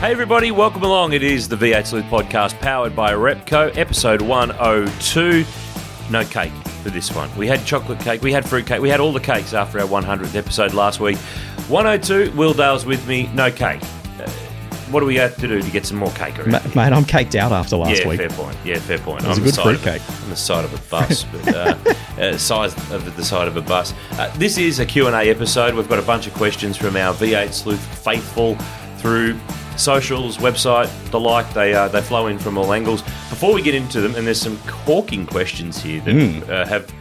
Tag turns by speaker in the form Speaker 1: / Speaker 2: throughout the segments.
Speaker 1: Hey everybody, welcome along. It is the V8 Sleuth podcast powered by Repco, episode 102. No cake for this one. We had chocolate cake, we had fruit cake, we had all the cakes after our 100th episode last week. 102, Will Dale's with me, no cake. Uh, what do we have to do to get some more cake around?
Speaker 2: Ma- mate, I'm caked out after last
Speaker 1: yeah,
Speaker 2: week.
Speaker 1: fair point. Yeah, fair point.
Speaker 2: It was a good
Speaker 1: side
Speaker 2: fruit cake.
Speaker 1: On the side of a bus, but uh, uh, size of the side of a bus. Uh, this is a Q&A episode. We've got a bunch of questions from our V8 Sleuth faithful through socials, website, the like. They uh, they flow in from all angles. Before we get into them, and there's some corking questions here that
Speaker 2: Hmm.
Speaker 1: uh, have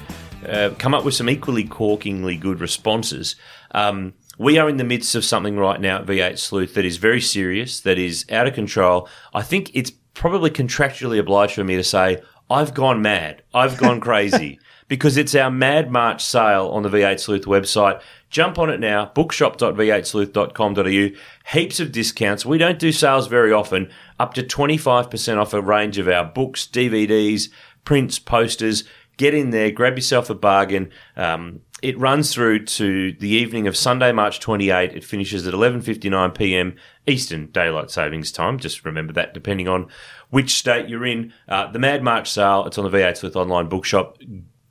Speaker 1: uh, come up with some equally corkingly good responses. Um, we are in the midst of something right now at V8 Sleuth that is very serious, that is out of control. I think it's probably contractually obliged for me to say, I've gone mad. I've gone crazy. because it's our Mad March sale on the V8 Sleuth website. Jump on it now, bookshop.v8sleuth.com.au. Heaps of discounts. We don't do sales very often, up to 25% off a range of our books, DVDs, prints, posters. Get in there, grab yourself a bargain. Um, it runs through to the evening of Sunday, March 28. It finishes at 11:59 p.m. Eastern Daylight Savings Time. Just remember that, depending on which state you're in. Uh, the Mad March sale. It's on the V8 Sleuth online bookshop.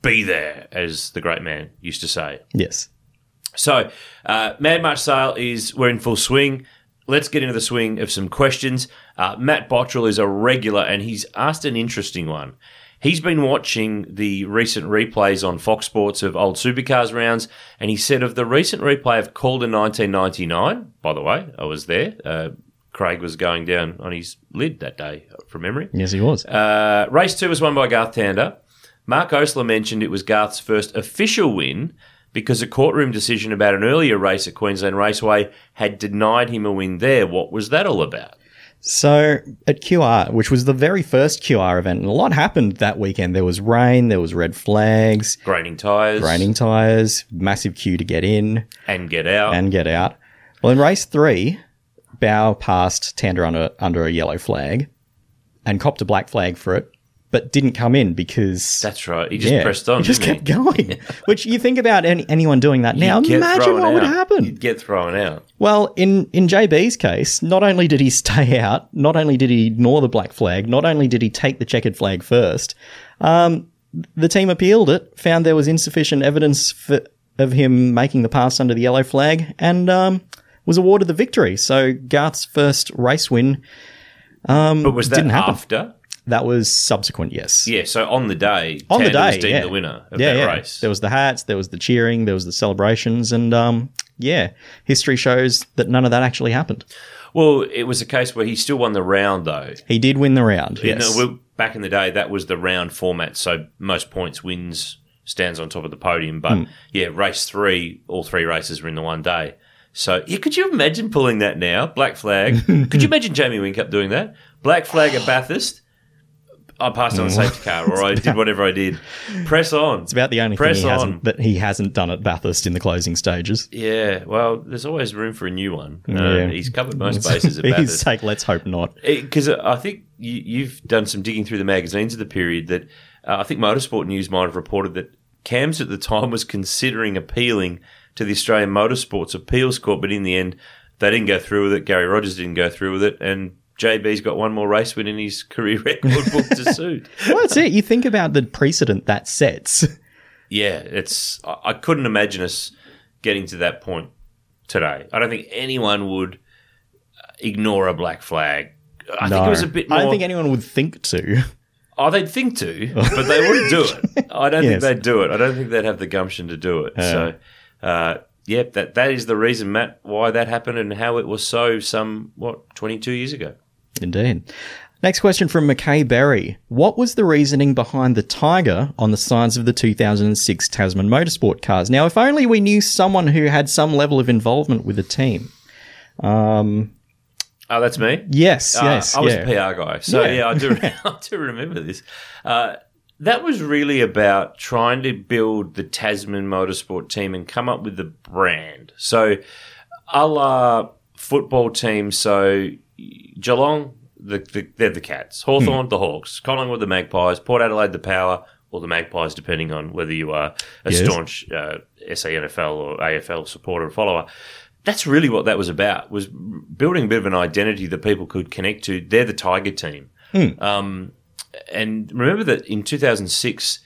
Speaker 1: Be there, as the great man used to say.
Speaker 2: Yes.
Speaker 1: So, uh, Mad March sale is we're in full swing. Let's get into the swing of some questions. Uh, Matt Bottrell is a regular, and he's asked an interesting one. He's been watching the recent replays on Fox Sports of old supercars rounds, and he said of the recent replay of Calder 1999. By the way, I was there. Uh, Craig was going down on his lid that day, from memory.
Speaker 2: Yes, he was.
Speaker 1: Uh, race two was won by Garth Tander. Mark Oastler mentioned it was Garth's first official win because a courtroom decision about an earlier race at Queensland Raceway had denied him a win there. What was that all about?
Speaker 2: So at QR, which was the very first QR event, and a lot happened that weekend. There was rain, there was red flags,
Speaker 1: Graining tyres.
Speaker 2: graining tires, massive queue to get in
Speaker 1: And get out.
Speaker 2: and get out. Well, in race three, Bowe passed Tander under under a yellow flag, and copped a black flag for it, but didn't come in because
Speaker 1: That's right. He just
Speaker 2: yeah,
Speaker 1: pressed on.
Speaker 2: He just kept going. Which you think about any, anyone doing that now, imagine what would happen.
Speaker 1: You'd get thrown out.
Speaker 2: Well, in, in JB's case, not only did he stay out, not only did he ignore the black flag, not only did he take the checkered flag first, um, the team appealed it, found there was insufficient evidence for, of him making the pass under the yellow flag, and um, was awarded the victory. So Garth's first race win,
Speaker 1: But was that
Speaker 2: Didn't happen.
Speaker 1: after?
Speaker 2: That was subsequent, yes.
Speaker 1: Yeah, so on the day,
Speaker 2: On the day,
Speaker 1: was deemed
Speaker 2: yeah.
Speaker 1: the winner of
Speaker 2: yeah,
Speaker 1: that
Speaker 2: yeah.
Speaker 1: race.
Speaker 2: There was the hats, there was the cheering, there was the celebrations, and um, yeah, history shows that none of that actually happened.
Speaker 1: well, it was a case where he still won the round, though.
Speaker 2: He did win the round.
Speaker 1: You
Speaker 2: Yes.
Speaker 1: know, back in the day, that was the round format. So most points wins, stands on top of the podium. But yeah, race three, all three races were in the one day. So yeah, could you imagine pulling that now? Black flag. could you imagine Jamie Whincup doing that? Black flag at Bathurst. I passed on a safety car, or I did whatever I did. Press on.
Speaker 2: It's about the only
Speaker 1: Press
Speaker 2: thing he hasn't that he hasn't done at Bathurst in the closing stages.
Speaker 1: Yeah, well, there's always room for a new one. Uh,
Speaker 2: Yeah.
Speaker 1: He's covered most bases at
Speaker 2: his
Speaker 1: Bathurst.
Speaker 2: let's hope not.
Speaker 1: because I think you, you've done some digging through the magazines of the period that uh, I think Motorsport News might have reported that Cams at the time was considering appealing to the Australian Motorsports Appeals Court, but in the end, they didn't go through with it. Garry Rogers didn't go through with it, and JB's got one more race win in his career record book to suit.
Speaker 2: Well, that's it. You think about the precedent that sets.
Speaker 1: Yeah, it's. I, couldn't imagine us getting to that point today. I don't think anyone would uh, ignore a black flag I think it was a bit more.
Speaker 2: I don't think anyone would think to.
Speaker 1: Oh, they'd think to, but they wouldn't do it. I don't
Speaker 2: Yes.
Speaker 1: think they'd do it. I don't think they'd have the gumption to do it. So, uh, yeah, that that is the reason, Matt, why that happened and how it was so some what twenty two years ago.
Speaker 2: Indeed. Next question from McKay Berry. What was the reasoning behind the tiger on the sides of the 2006 Tasman Motorsport cars? Now, if only we knew someone who had some level of involvement with the team.
Speaker 1: Oh, that's me.
Speaker 2: Yes,
Speaker 1: Uh,
Speaker 2: yes,
Speaker 1: I was
Speaker 2: yeah.
Speaker 1: a PR guy, so
Speaker 2: Yeah.
Speaker 1: yeah, I do. I do remember this. Uh, that was really about trying to build the Tasman Motorsport team and come up with the brand. So, a la football team. So, Geelong, the, the they're the Cats. Hawthorn,
Speaker 2: Hmm.
Speaker 1: the Hawks. Collingwood, the Magpies. Port Adelaide, the Power, or the Magpies, depending on whether you are a
Speaker 2: Yes.
Speaker 1: staunch uh, SANFL or AFL supporter or follower that's really what that was about was building a bit of an identity that people could connect to they're the tiger team um, and remember that in 2006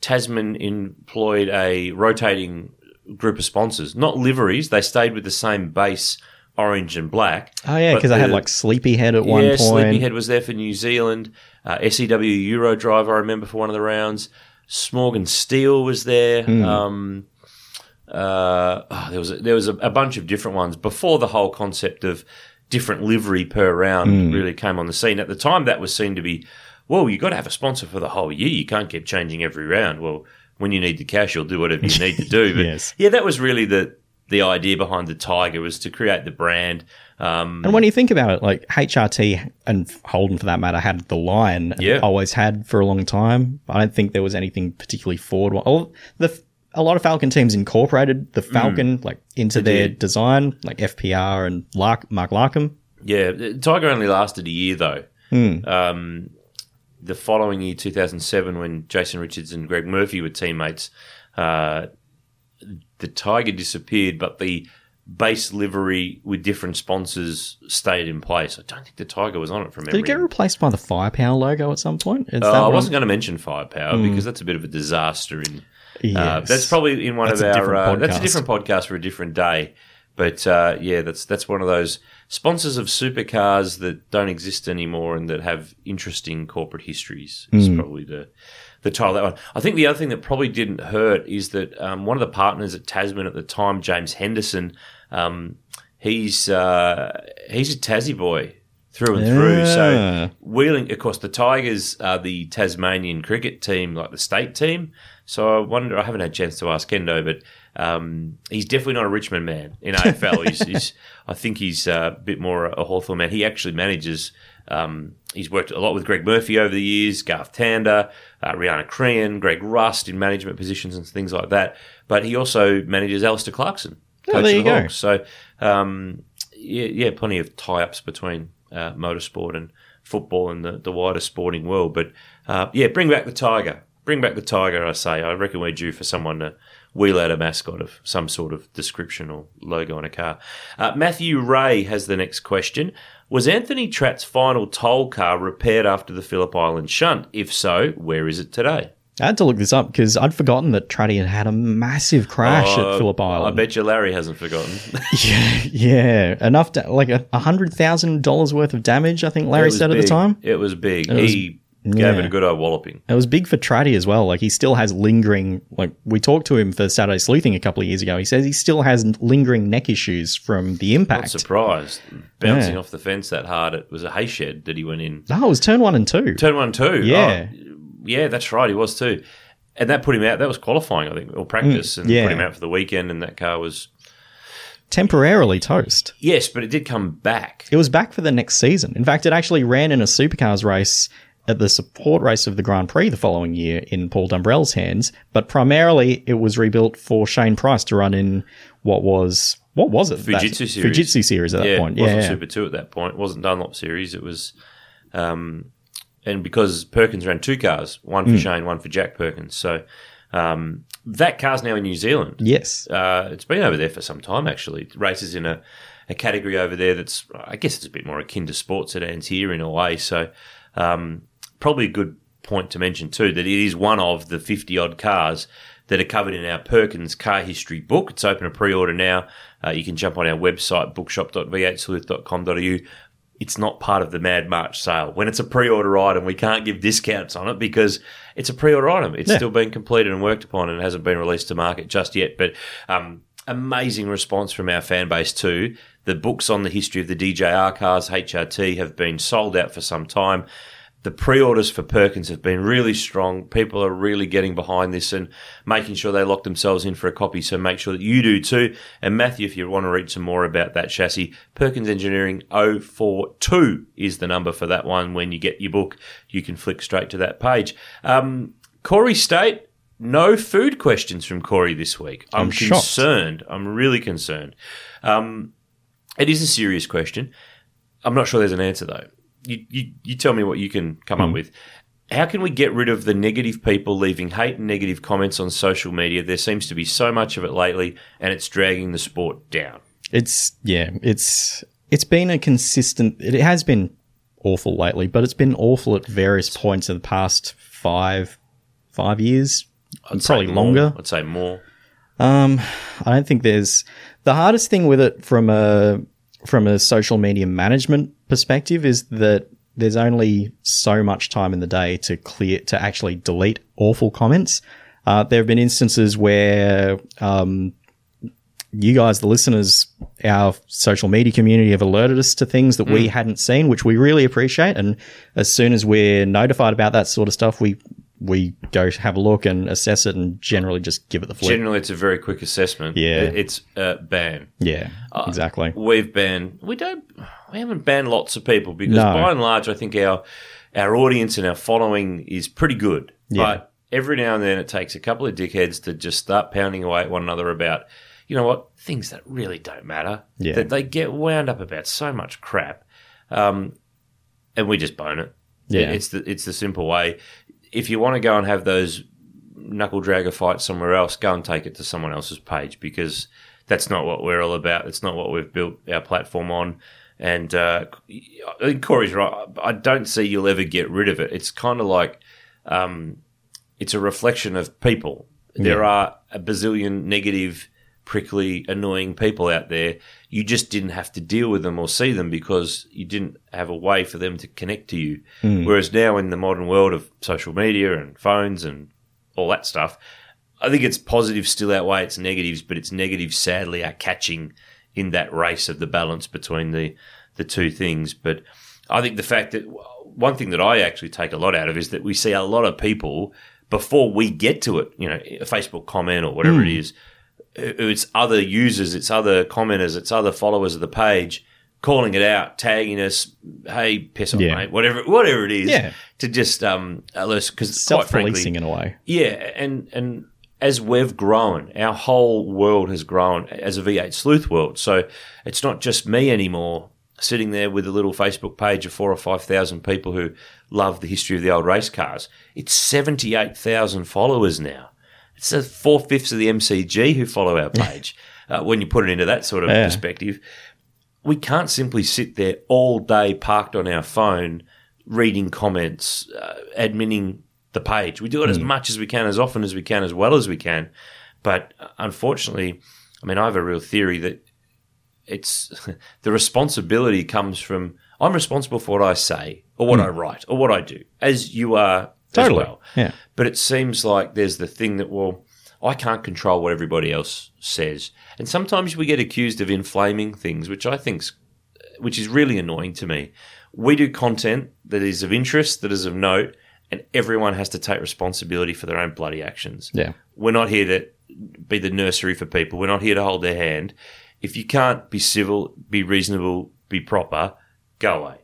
Speaker 1: tasman employed a rotating group of sponsors not liveries they stayed with the same base orange and black
Speaker 2: Oh, yeah, because I had like Sleepyhead at one
Speaker 1: yeah,
Speaker 2: point.
Speaker 1: Sleepyhead was there for New Zealand. Uh, SEW Euro Drive, I remember for one of the rounds. Smorgon Steel was there.
Speaker 2: Hmm.
Speaker 1: Um, uh, oh, there was a, there was a, a bunch of different ones before the whole concept of different livery per round
Speaker 2: Hmm.
Speaker 1: really came on the scene. At the time, that was seen to be, well, you have got to have a sponsor for the whole year. You can't keep changing every round. Well, when you need the cash, you'll do whatever you need to do. But
Speaker 2: Yes.
Speaker 1: yeah, that was really the the idea behind the Tiger was to create the brand. Um,
Speaker 2: And when you think about it, like HRT and Holden for that matter had the Lion,
Speaker 1: Yeah.
Speaker 2: always had for a long time. I don't think there was anything particularly forward. All the a lot of Falcon teams incorporated the Falcon like into their design, like FPR and Lark, Mark Larkham.
Speaker 1: Yeah, Tiger only lasted a year though.
Speaker 2: Hmm.
Speaker 1: Um, the following year, 2007, when Jason Richards and Greg Murphy were teammates, uh, the Tiger disappeared, but the base livery with different sponsors stayed in place. I don't think the Tiger was on it from
Speaker 2: Did
Speaker 1: memory.
Speaker 2: it get replaced by the Firepower logo at some point? Is
Speaker 1: Uh, I wasn't going to mention Firepower because that's a bit of a disaster. In uh,
Speaker 2: Hmm.
Speaker 1: That's probably in one
Speaker 2: That's
Speaker 1: of our uh, that's a different podcast for a different day. But uh, yeah, that's that's one of those sponsors of supercars that don't exist anymore and that have interesting corporate histories. Is
Speaker 2: Hmm.
Speaker 1: probably the the title that one. I think the other thing that probably didn't hurt is that um, one of the partners at Tasman at the time, James Henderson, um, he's uh, he's a Tassie boy through and through. So Wheeling, of course, the Tigers are the Tasmanian cricket team, like the state team. So I wonder, I haven't had a chance to ask Kendo, but um, he's definitely not a Richmond man in AFL. he's, he's, I think he's uh, a bit more a Hawthorn man. He actually manages, um, he's worked a lot with Greg Murphy over the years, Garth Tander, uh, Rihanna Crean, Greg Rust in management positions and things like that. But he also manages Alastair Clarkson,
Speaker 2: Oh,
Speaker 1: coach
Speaker 2: there
Speaker 1: of
Speaker 2: you
Speaker 1: the
Speaker 2: go.
Speaker 1: Hawks. So, um, yeah, yeah, plenty of tie-ups between uh, motorsport and football and the, the wider sporting world. But uh, yeah, bring back the tiger. Bring back the tiger. I say. I reckon we're due for someone to wheel out a mascot of some sort of description or logo on a car. Uh, Matthew Ray has the next question. Was Anthony Tratt's final toll car repaired after the Phillip Island shunt? If so, where is it today?
Speaker 2: I had to look this up because I'd forgotten that Traddy had had a massive crash at Phillip Island.
Speaker 1: I bet you Larry hasn't forgotten.
Speaker 2: Yeah, yeah, enough to, like a hundred thousand dollars worth of damage. I think Larry
Speaker 1: It was
Speaker 2: said at the time.
Speaker 1: It was big.
Speaker 2: was-
Speaker 1: he gave
Speaker 2: yeah.
Speaker 1: it a good old walloping.
Speaker 2: It was big for Traddy as well. Like he still has lingering. Like we talked to him for Saturday Sleuthing a couple of years ago. He says he still has lingering neck issues from the
Speaker 1: Not
Speaker 2: impact.
Speaker 1: surprised. Bouncing
Speaker 2: Yeah.
Speaker 1: off the fence that hard. It was a hay shed that he went in.
Speaker 2: No, it was turn one and two.
Speaker 1: Turn one, and two.
Speaker 2: Yeah.
Speaker 1: Oh, yeah, that's right. He was too. And that put him out. That was qualifying, I think, or practice, and
Speaker 2: Mm, yeah.
Speaker 1: put him out for the weekend. And that car was
Speaker 2: Temporarily toast.
Speaker 1: yes, but it did come back.
Speaker 2: It was back for the next season. In fact, it actually ran in a supercars race at the support race of the Grand Prix the following year in Paul Dumbrell's hands. But primarily, it was rebuilt for Shane Price to run in what was what was it? That-
Speaker 1: series.
Speaker 2: Fujitsu series at that point.
Speaker 1: it wasn't
Speaker 2: yeah,
Speaker 1: Super Two at that point. It wasn't Dunlop series. It was, um, and because Perkins ran two cars, one for Shane, one for Jack Perkins. So um, that car's now in New Zealand.
Speaker 2: yes.
Speaker 1: Uh, it's been over there for some time, actually. It races in a, a category over there that's, I guess it's a bit more akin to sports sedans here in a way. So, um, probably a good point to mention too that it is one of the 50 odd cars that are covered in our Perkins car history book. It's open to pre order now. Uh, you can jump on our website, bookshop.v8sleuth.com.au. it's not part of the Mad March sale. When it's a pre-order item, we can't give discounts on it because it's a pre-order item. It's
Speaker 2: Yeah.
Speaker 1: still being completed and worked upon, and hasn't been released to market just yet. But um, amazing response from our fan base too. The books on the history of the DJR cars HRT have been sold out for some time. The pre-orders for Perkins have been really strong. People are really getting behind this and making sure they lock themselves in for a copy. So make sure that you do too. And Matthew, if you want to read some more about that chassis, Perkins Engineering 042 is the number for that one. When you get your book, you can flick straight to that page. Um, Corey State, no food questions from Corey this week. I'm,
Speaker 2: I'm
Speaker 1: concerned. I'm really concerned. Um, it is a serious question. I'm not sure there's an answer though. You, you, you tell me what you can come
Speaker 2: Hmm.
Speaker 1: up with. How can we get rid of the negative people leaving hate and negative comments on social media? There seems to be so much of it lately, and it's dragging the sport down.
Speaker 2: It's yeah, it's it's been a consistent. It has been awful lately, but it's been awful at various points in the past five five years,
Speaker 1: I'd
Speaker 2: probably longer.
Speaker 1: I'd say more.
Speaker 2: Um, I don't think there's the hardest thing with it from a from a social media management perspective is that there's only so much time in the day to clear to actually delete awful comments. Uh, there have been instances where um, you guys, the listeners, our social media community have alerted us to things that we hadn't seen, which we really appreciate. And as soon as we're notified about that sort of stuff, we we go have a look and assess it, and generally just give it the flip.
Speaker 1: Generally, it's a very quick assessment.
Speaker 2: Yeah.
Speaker 1: It- it's uh, ban.
Speaker 2: Yeah, exactly.
Speaker 1: We've banned. We don't. We haven't banned lots of people because
Speaker 2: No.
Speaker 1: by and large, I think our our audience and our following is pretty good.
Speaker 2: Yeah.
Speaker 1: But every now and then, it takes a couple of dickheads to just start pounding away at one another about, you know what, things that really don't matter.
Speaker 2: Yeah.
Speaker 1: That they get wound up about so much crap, um, and we just bone it.
Speaker 2: Yeah.
Speaker 1: It's the it's the simple way. If you want to go and have those knuckle dragger fights somewhere else, go and take it to someone else's page because that's not what we're all about. It's not what we've built our platform on. And uh, I think Corey's right. I don't see you'll ever get rid of it. It's kind of like um, it's a reflection of people. There are a bazillion negative, prickly, annoying people out there. You just didn't have to deal with them or see them because you didn't have a way for them to connect to you. Whereas now, in the modern world of social media and phones and all that stuff, I think it's positives still outweigh its negatives, but its negatives sadly are catching in that race of the balance between the the two things. But I think the fact that one thing that I actually take a lot out of is that we see a lot of people before we get to it, you know, a Facebook comment or whatever it is, it's other users, it's other commenters, it's other followers of the page calling it out, tagging us, hey, piss off,
Speaker 2: Yeah.
Speaker 1: mate, whatever, whatever it is,
Speaker 2: Yeah.
Speaker 1: to just um, because
Speaker 2: Self-policing in a way.
Speaker 1: yeah, and and as we've grown, our whole world has grown as a V8 sleuth world. So it's not just me anymore sitting there with a little Facebook page of four or five thousand people who love the history of the old race cars. It's seventy eight thousand followers now. It's a four fifths of the MCG who follow our page. uh, when you put it into that sort of
Speaker 2: Yeah.
Speaker 1: perspective, we can't simply sit there all day parked on our phone reading comments, uh, adminning the page. We do it as much as we can, as often as we can, as well as we can. But uh, unfortunately, I mean, I have a real theory that it's the responsibility comes from I'm responsible for what I say or what I write or what I do, as you are
Speaker 2: Totally.
Speaker 1: as well.
Speaker 2: Yeah.
Speaker 1: But it seems like there's the thing that, well, I can't control what everybody else says. And sometimes we get accused of inflaming things, which I think's which is really annoying to me. We do content that is of interest, that is of note, and everyone has to take responsibility for their own bloody actions.
Speaker 2: Yeah.
Speaker 1: We're not here to be the nursery for people. We're not here to hold their hand. If you can't be civil, be reasonable, be proper, go away.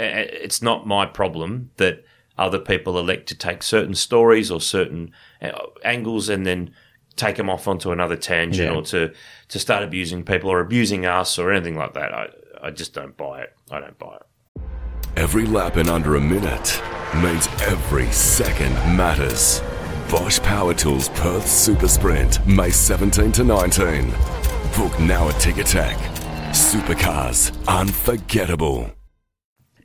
Speaker 1: A- a- It's not my problem that other people elect to take certain stories or certain uh, angles and then take them off onto another tangent
Speaker 2: Yeah.
Speaker 1: or to, to start abusing people or abusing us or anything like that. I, I just don't buy it. I don't buy it.
Speaker 3: Every lap in under a minute means every second matters. Bosch Power Tools Perth Super Sprint, May 17 to 19. Book now at Ticketek. Supercars, unforgettable.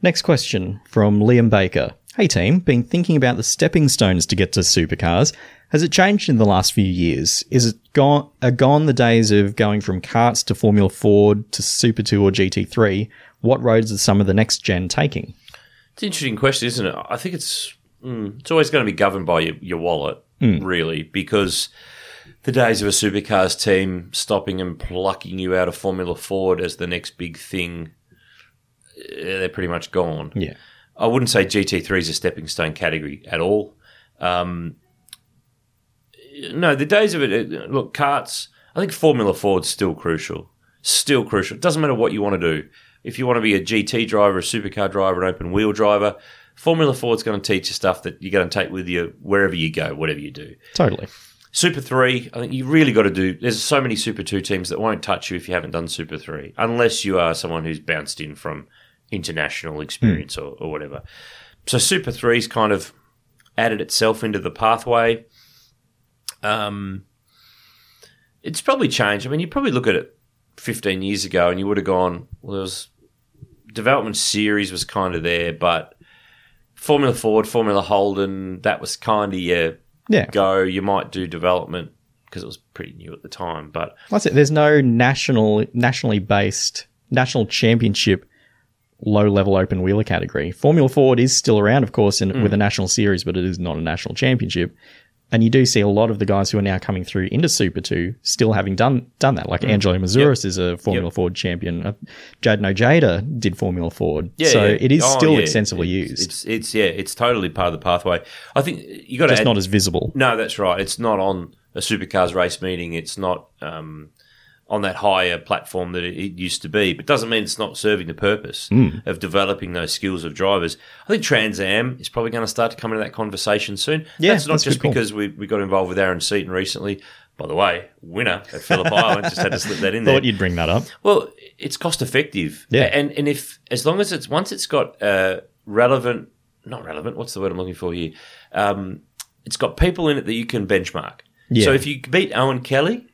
Speaker 2: Next question from Liam Baker. Hey team, been thinking about the stepping stones to get to supercars. Has it changed in the last few years? Is it gone are gone the days of going from karts to Formula Ford to Super 2 or GT3? What roads are some of the next gen taking?
Speaker 1: It's an interesting question, isn't it? I think it's mm, it's always going to be governed by your, your wallet, really, because the days of a supercars team stopping and plucking you out of Formula Ford as the next big thing, eh, they're pretty much gone.
Speaker 2: Yeah.
Speaker 1: I wouldn't say GT3 is a stepping stone category at all. Um, no, the days of it, look, karts, I think Formula Ford's still crucial. Still crucial. It doesn't matter what you want to do. If you want to be a GT driver, a supercar driver, an open wheel driver, Formula Ford's going to teach you stuff that you're going to take with you wherever you go, whatever you do.
Speaker 2: Totally.
Speaker 1: Super 3, I think you really got to do. There's so many Super 2 teams that won't touch you if you haven't done Super 3, unless you are someone who's bounced in from international experience or, or whatever. So Super 3's kind of added itself into the pathway. Um, it's probably changed. I mean, you probably look at it 15 years ago and you would have gone, well, there was development series was kind of there, but Formula Ford, Formula Holden, that was kind of your
Speaker 2: Yeah.
Speaker 1: go. You might do development because it was pretty new at the time, but
Speaker 2: That's it. There's no national, nationally based national championship low level open wheeler category. Formula Ford is still around, of course, in, mm. with a national series, but it is not a national championship. And you do see a lot of the guys who are now coming through into Super 2 still having done done that. Like Angelo Mouzouris is a Formula
Speaker 1: Yep.
Speaker 2: Ford champion. Uh, Jayden Ojeda did Formula Ford.
Speaker 1: yeah,
Speaker 2: so
Speaker 1: yeah.
Speaker 2: it is
Speaker 1: Oh,
Speaker 2: still
Speaker 1: yeah.
Speaker 2: extensively
Speaker 1: It's-
Speaker 2: used.
Speaker 1: It's it's yeah, it's totally part of the pathway. I think you got to
Speaker 2: just not as visible.
Speaker 1: No, that's right. It's not on a supercars race meeting. It's not um, on that higher platform that it, used to be. But doesn't mean it's not serving the purpose
Speaker 2: Hmm.
Speaker 1: of developing those skills of drivers. I think Trans Am is probably going to start to come into that conversation soon.
Speaker 2: Yeah,
Speaker 1: that's not
Speaker 2: that's
Speaker 1: just because we, we got involved with Aaron Seaton recently. By the way, winner at Phillip Island. Just had to slip that in there.
Speaker 2: Thought you'd bring that up.
Speaker 1: Well, it's cost effective.
Speaker 2: Yeah.
Speaker 1: And and if as long as it's once it's got uh, relevant, not relevant. What's the word I'm looking for here? Um, it's got people in it that you can benchmark.
Speaker 2: Yeah.
Speaker 1: So if you beat Owen Kelly,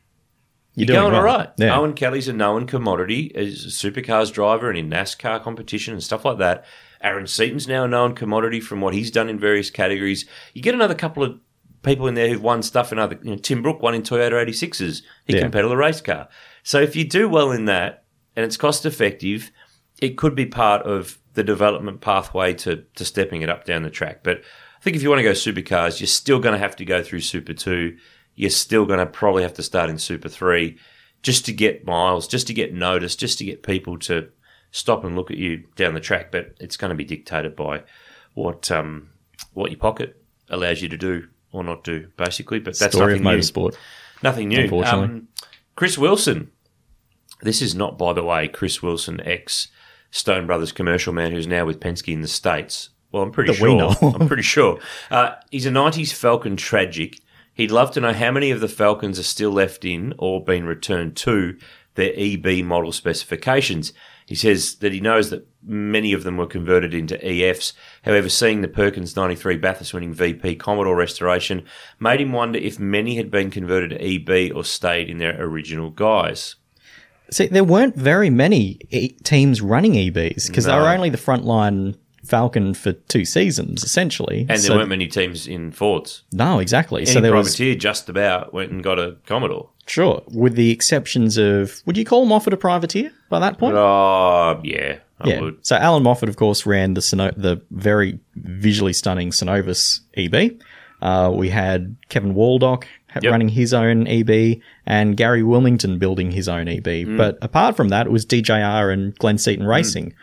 Speaker 2: You're,
Speaker 1: going all right.
Speaker 2: Yeah.
Speaker 1: Owen Kelly's a known commodity as a supercars driver and in NASCAR competition and stuff like that. Aaron Seaton's now a known commodity from what he's done in various categories. You get another couple of people in there who've won stuff in other. You know, Tim Brook won in Toyota 86s. He
Speaker 2: Yeah.
Speaker 1: can pedal a race car. So if you do well in that and it's cost effective, it could be part of the development pathway to, to stepping it up down the track. But I think if you want to go supercars, you're still going to have to go through Super 2. You're still going to probably have to start in Super 3 just to get miles, just to get noticed, just to get people to stop and look at you down the track. But it's going to be dictated by what um, what your pocket allows you to do or not do, basically. But that's
Speaker 2: Story of
Speaker 1: nothing new. Nothing new.
Speaker 2: Unfortunately.
Speaker 1: Um, Chris Wilson. This is not, by the way, Chris Wilson, ex Stone Brothers commercial man who's now with Penske in the States. Well, I'm pretty
Speaker 2: That
Speaker 1: sure. I'm pretty sure. Uh, he's a 90s Falcon tragic. He'd love to know how many of the Falcons are still left in or been returned to their EB model specifications. He says that he knows that many of them were converted into EFs. However, seeing the Perkins 93 Bathurst winning VP Commodore restoration made him wonder if many had been converted to EB or stayed in their original guise.
Speaker 2: See, there weren't very many e- teams running EBs because they were only the frontline Falcon for two seasons, essentially.
Speaker 1: And
Speaker 2: So-
Speaker 1: there weren't many teams in Fords.
Speaker 2: no, exactly.
Speaker 1: Any
Speaker 2: so there was
Speaker 1: privateer just about went and got a Commodore.
Speaker 2: sure, with the exceptions of would you call Moffat a privateer by that point?
Speaker 1: Oh, yeah, I
Speaker 2: yeah.
Speaker 1: would.
Speaker 2: So Allan Moffat, of course, ran the Syno- the very visually stunning Synovus EB. Uh, we had Kevin Waldock
Speaker 1: Yep.
Speaker 2: running his own EB and Garry Willmington building his own EB.
Speaker 1: Mm.
Speaker 2: But apart from that, it was DJR and Glenn Seton Racing.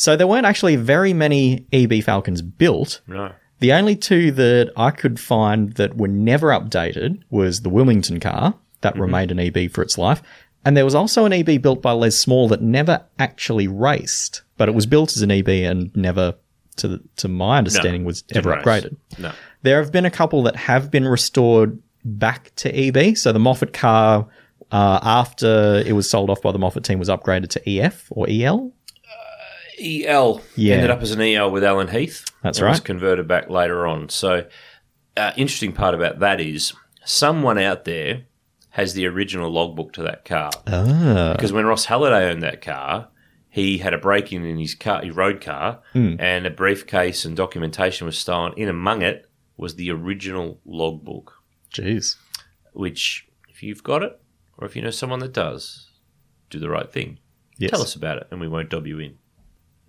Speaker 2: So there weren't actually very many EB Falcons built.
Speaker 1: No.
Speaker 2: The only two that I could find that were never updated was the Willmington car that remained an EB for its life. And there was also an EB built by Les Small that never actually raced, but it was built as an EB and never, to the, to my understanding, was ever
Speaker 1: race.
Speaker 2: upgraded.
Speaker 1: No.
Speaker 2: There have been a couple that have been restored back to EB. So the Moffat car, uh, after it was sold off by the Moffat team, was upgraded to EF or EL.
Speaker 1: EL
Speaker 2: Yeah.
Speaker 1: ended up as an EL with Alan Heath.
Speaker 2: That's
Speaker 1: and Was
Speaker 2: right.
Speaker 1: converted back later on. So, uh, interesting part about that is someone out there has the original logbook to that car.
Speaker 2: Ah.
Speaker 1: Because when Ross Halliday owned that car, he had a break in in his car, his road car, and a briefcase and documentation was stolen. In among it was the original logbook,
Speaker 2: Jeez.
Speaker 1: which, if you've got it, or if you know someone that does, do the right thing.
Speaker 2: Yes.
Speaker 1: Tell us about it, and we won't dob you in.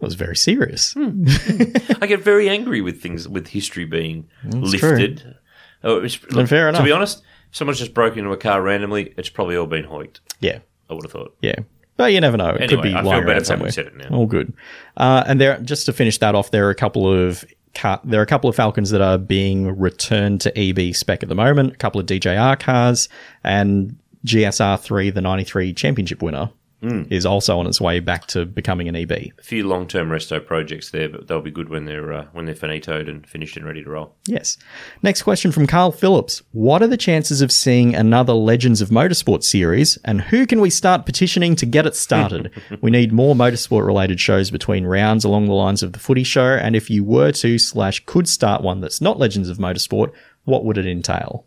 Speaker 2: Was very serious.
Speaker 1: I get very angry with things with history being lifted. Oh, it's-
Speaker 2: And fair
Speaker 1: To be honest, if someone's just broken into a car randomly, it's probably all been hoiked.
Speaker 2: Yeah.
Speaker 1: I would have thought.
Speaker 2: Yeah. But you never know. It could
Speaker 1: Anyway,
Speaker 2: be
Speaker 1: I feel
Speaker 2: lying around somewhere.
Speaker 1: said it now.
Speaker 2: All good. Uh, and there, just to finish that off, there are a couple of car, there are a couple of Falcons that are being returned to EB spec at the moment. A couple of DJR cars and GSR three, the ninety three championship winner,
Speaker 1: Hmm.
Speaker 2: is also on its way back to becoming an E EB.
Speaker 1: A few long-term resto projects there, but they'll be good when they're uh, when they're finitoed and finished and ready to roll.
Speaker 2: Yes. Next question from Carl Phillips. What are the chances of seeing another Legends of Motorsport series, and who can we start petitioning to get it started? we need more motorsport related shows between rounds along the lines of the footy show, and if you were to slash could start one that's not Legends of Motorsport, what would it entail?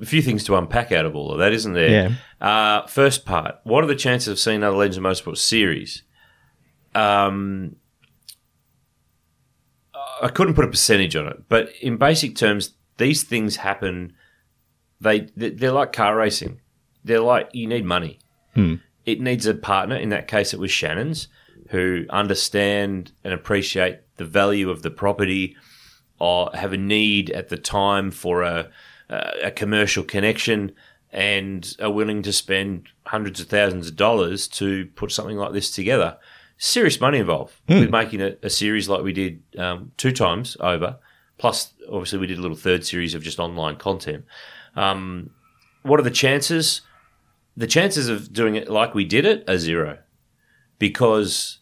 Speaker 1: A few things to unpack out of all of that, isn't there? Uh, first part: What are the chances of seeing another Legends of Motorsport series? Um, I couldn't put a percentage on it, but in basic terms, these things happen. They they're like car racing. They're like you need money. It needs a partner. In that case, it was Shannon's, who understand and appreciate the value of the property, or have a need at the time for a a commercial connection, and are willing to spend hundreds of thousands of dollars to put something like this together. Serious money involved with making a, a series like we did um, two times over. Plus, obviously, we did a little third series of just online content. Um, what are the chances? The chances of doing it like we did it are zero, because,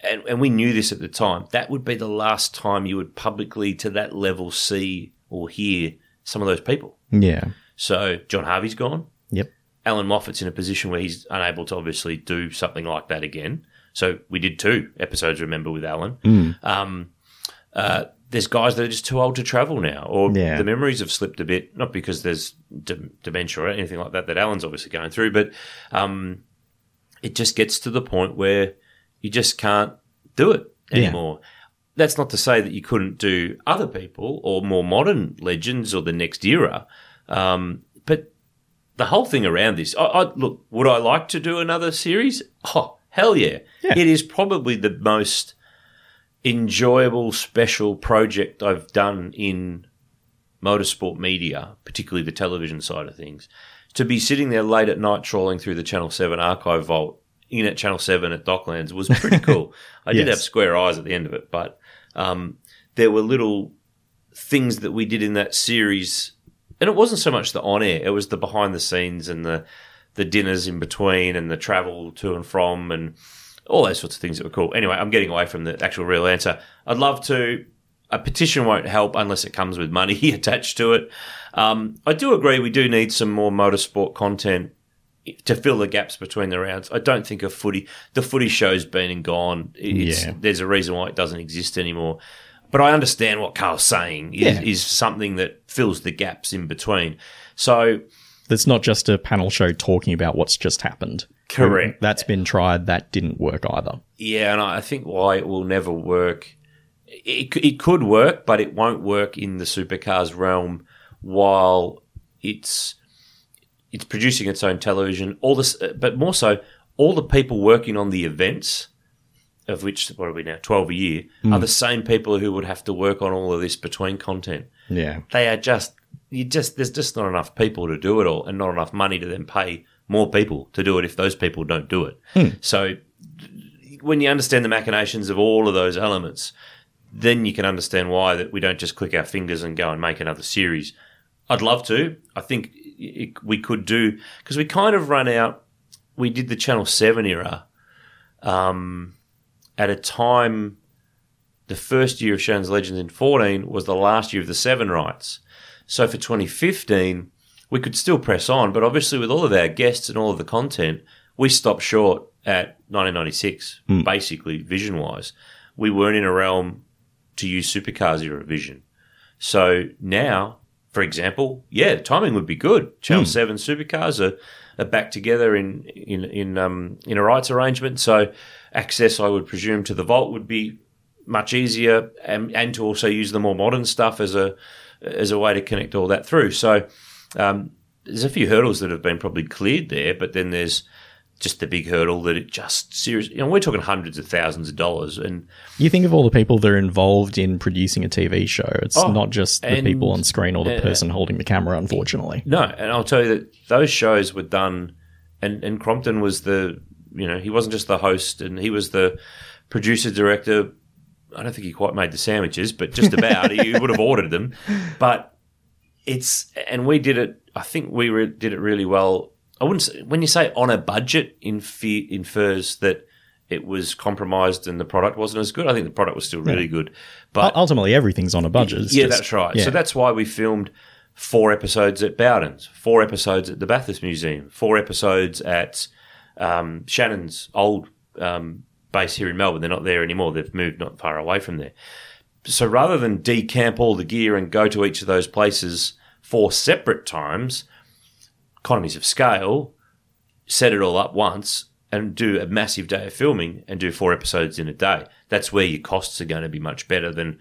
Speaker 1: and, and we knew this at the time. That would be the last time you would publicly, to that level, see or hear some of those people.
Speaker 2: Yeah.
Speaker 1: So John Harvey's gone.
Speaker 2: Yep.
Speaker 1: Allan Moffat's in a position where he's unable to obviously do something like that again. So we did two episodes, remember, with Allan. Um, uh, there's guys that are just too old to travel now, or
Speaker 2: Yeah.
Speaker 1: the memories have slipped a bit. Not because there's de- dementia or anything like that that Allan's obviously going through, but um, it just gets to the point where you just can't do it
Speaker 2: Yeah.
Speaker 1: That's not to say that you couldn't do other people or more modern legends or the next era, um, but the whole thing around this, I, I look, would I like to do another series? Oh, hell yeah.
Speaker 2: Yeah.
Speaker 1: It is probably the most enjoyable, special project I've done in motorsport media, particularly the television side of things. To be sitting there late at night trawling through the Channel 7 archive vault in at Channel 7 at Docklands was pretty cool. I did have square eyes at the end of it, but um, there were little things that we did in that series. And it wasn't so much the on air, it was the behind the scenes and the, the dinners in between and the travel to and from and all those sorts of things that were cool. Anyway, I'm getting away from the actual real answer. I'd love to. A petition won't help unless it comes with money attached to it. Um, I do agree we do need some more motorsport content to fill the gaps between the rounds. I don't think a footy, the footy show's been and gone. It's,
Speaker 2: Yeah.
Speaker 1: There's a reason why it doesn't exist anymore. But I understand what Carl's saying is,
Speaker 2: Yeah.
Speaker 1: is something that fills the gaps in between. So
Speaker 2: That's not just a panel show talking about what's just happened.
Speaker 1: Correct.
Speaker 2: That's been tried. That didn't work either.
Speaker 1: Yeah, and I think why it will never work. It, it could work, but it won't work in the supercars realm while it's it's producing its own television. All this, uh, but more so, all the people working on the events, of which what are we now twelve a year, hmm. are the same people who would have to work on all of this between content.
Speaker 2: Yeah.
Speaker 1: They are just you just there's just not enough people to do it all, and not enough money to then pay more people to do it if those people don't do it. Hmm. So when you understand the machinations of all of those elements, then you can understand why that we don't just click our fingers and go and make another series. I'd love to. I think it, we could do because we kind of run out. We did the Channel Seven era um, at a time. The first year of Shannon's Legends in 14 was the last year of the Seven rights. So for 2015, we could still press on, but obviously with all of our guests and all of the content, we stopped short at 1996, basically vision wise. We weren't in a realm to use supercars era vision. So now, for example, yeah, timing would be good. Channel 7 supercars are, are back together in in in um, in a rights arrangement. So access, I would presume, to the vault would be much easier, and, and to also use the more modern stuff as a as a way to connect all that through. So um, there's a few hurdles that have been probably cleared there, but then there's just the big hurdle that it just seriously, you know, we're talking hundreds of thousands of dollars, and
Speaker 2: You think of all the people that are involved in producing a TV show. It's
Speaker 1: Oh,
Speaker 2: not just the
Speaker 1: and-
Speaker 2: people on screen or the person holding the camera, unfortunately.
Speaker 1: No, and I'll tell you that those shows were done, and, and Crompton was the, you know, he wasn't just the host, and he was the producer director. I don't think he quite made the sandwiches, but just about. he would have ordered them, but it's and we did it. I think we re- did it really well. I wouldn't say, when you say on a budget, infer, infers that it was compromised and the product wasn't as good. I think the product was still really good, but
Speaker 2: Ultimately, everything's on a budget. It's
Speaker 1: yeah,
Speaker 2: just-
Speaker 1: that's right.
Speaker 2: yeah.
Speaker 1: So that's why we filmed four episodes at Bowden's, four episodes at the Bathurst Museum, four episodes at um, Shannon's old um, base here in Melbourne. They're not there anymore. They've moved not far away from there. So rather than decamp all the gear and go to each of those places four separate times, economies of scale, set it all up once and do a massive day of filming and do four episodes in a day. That's where your costs are going to be much better than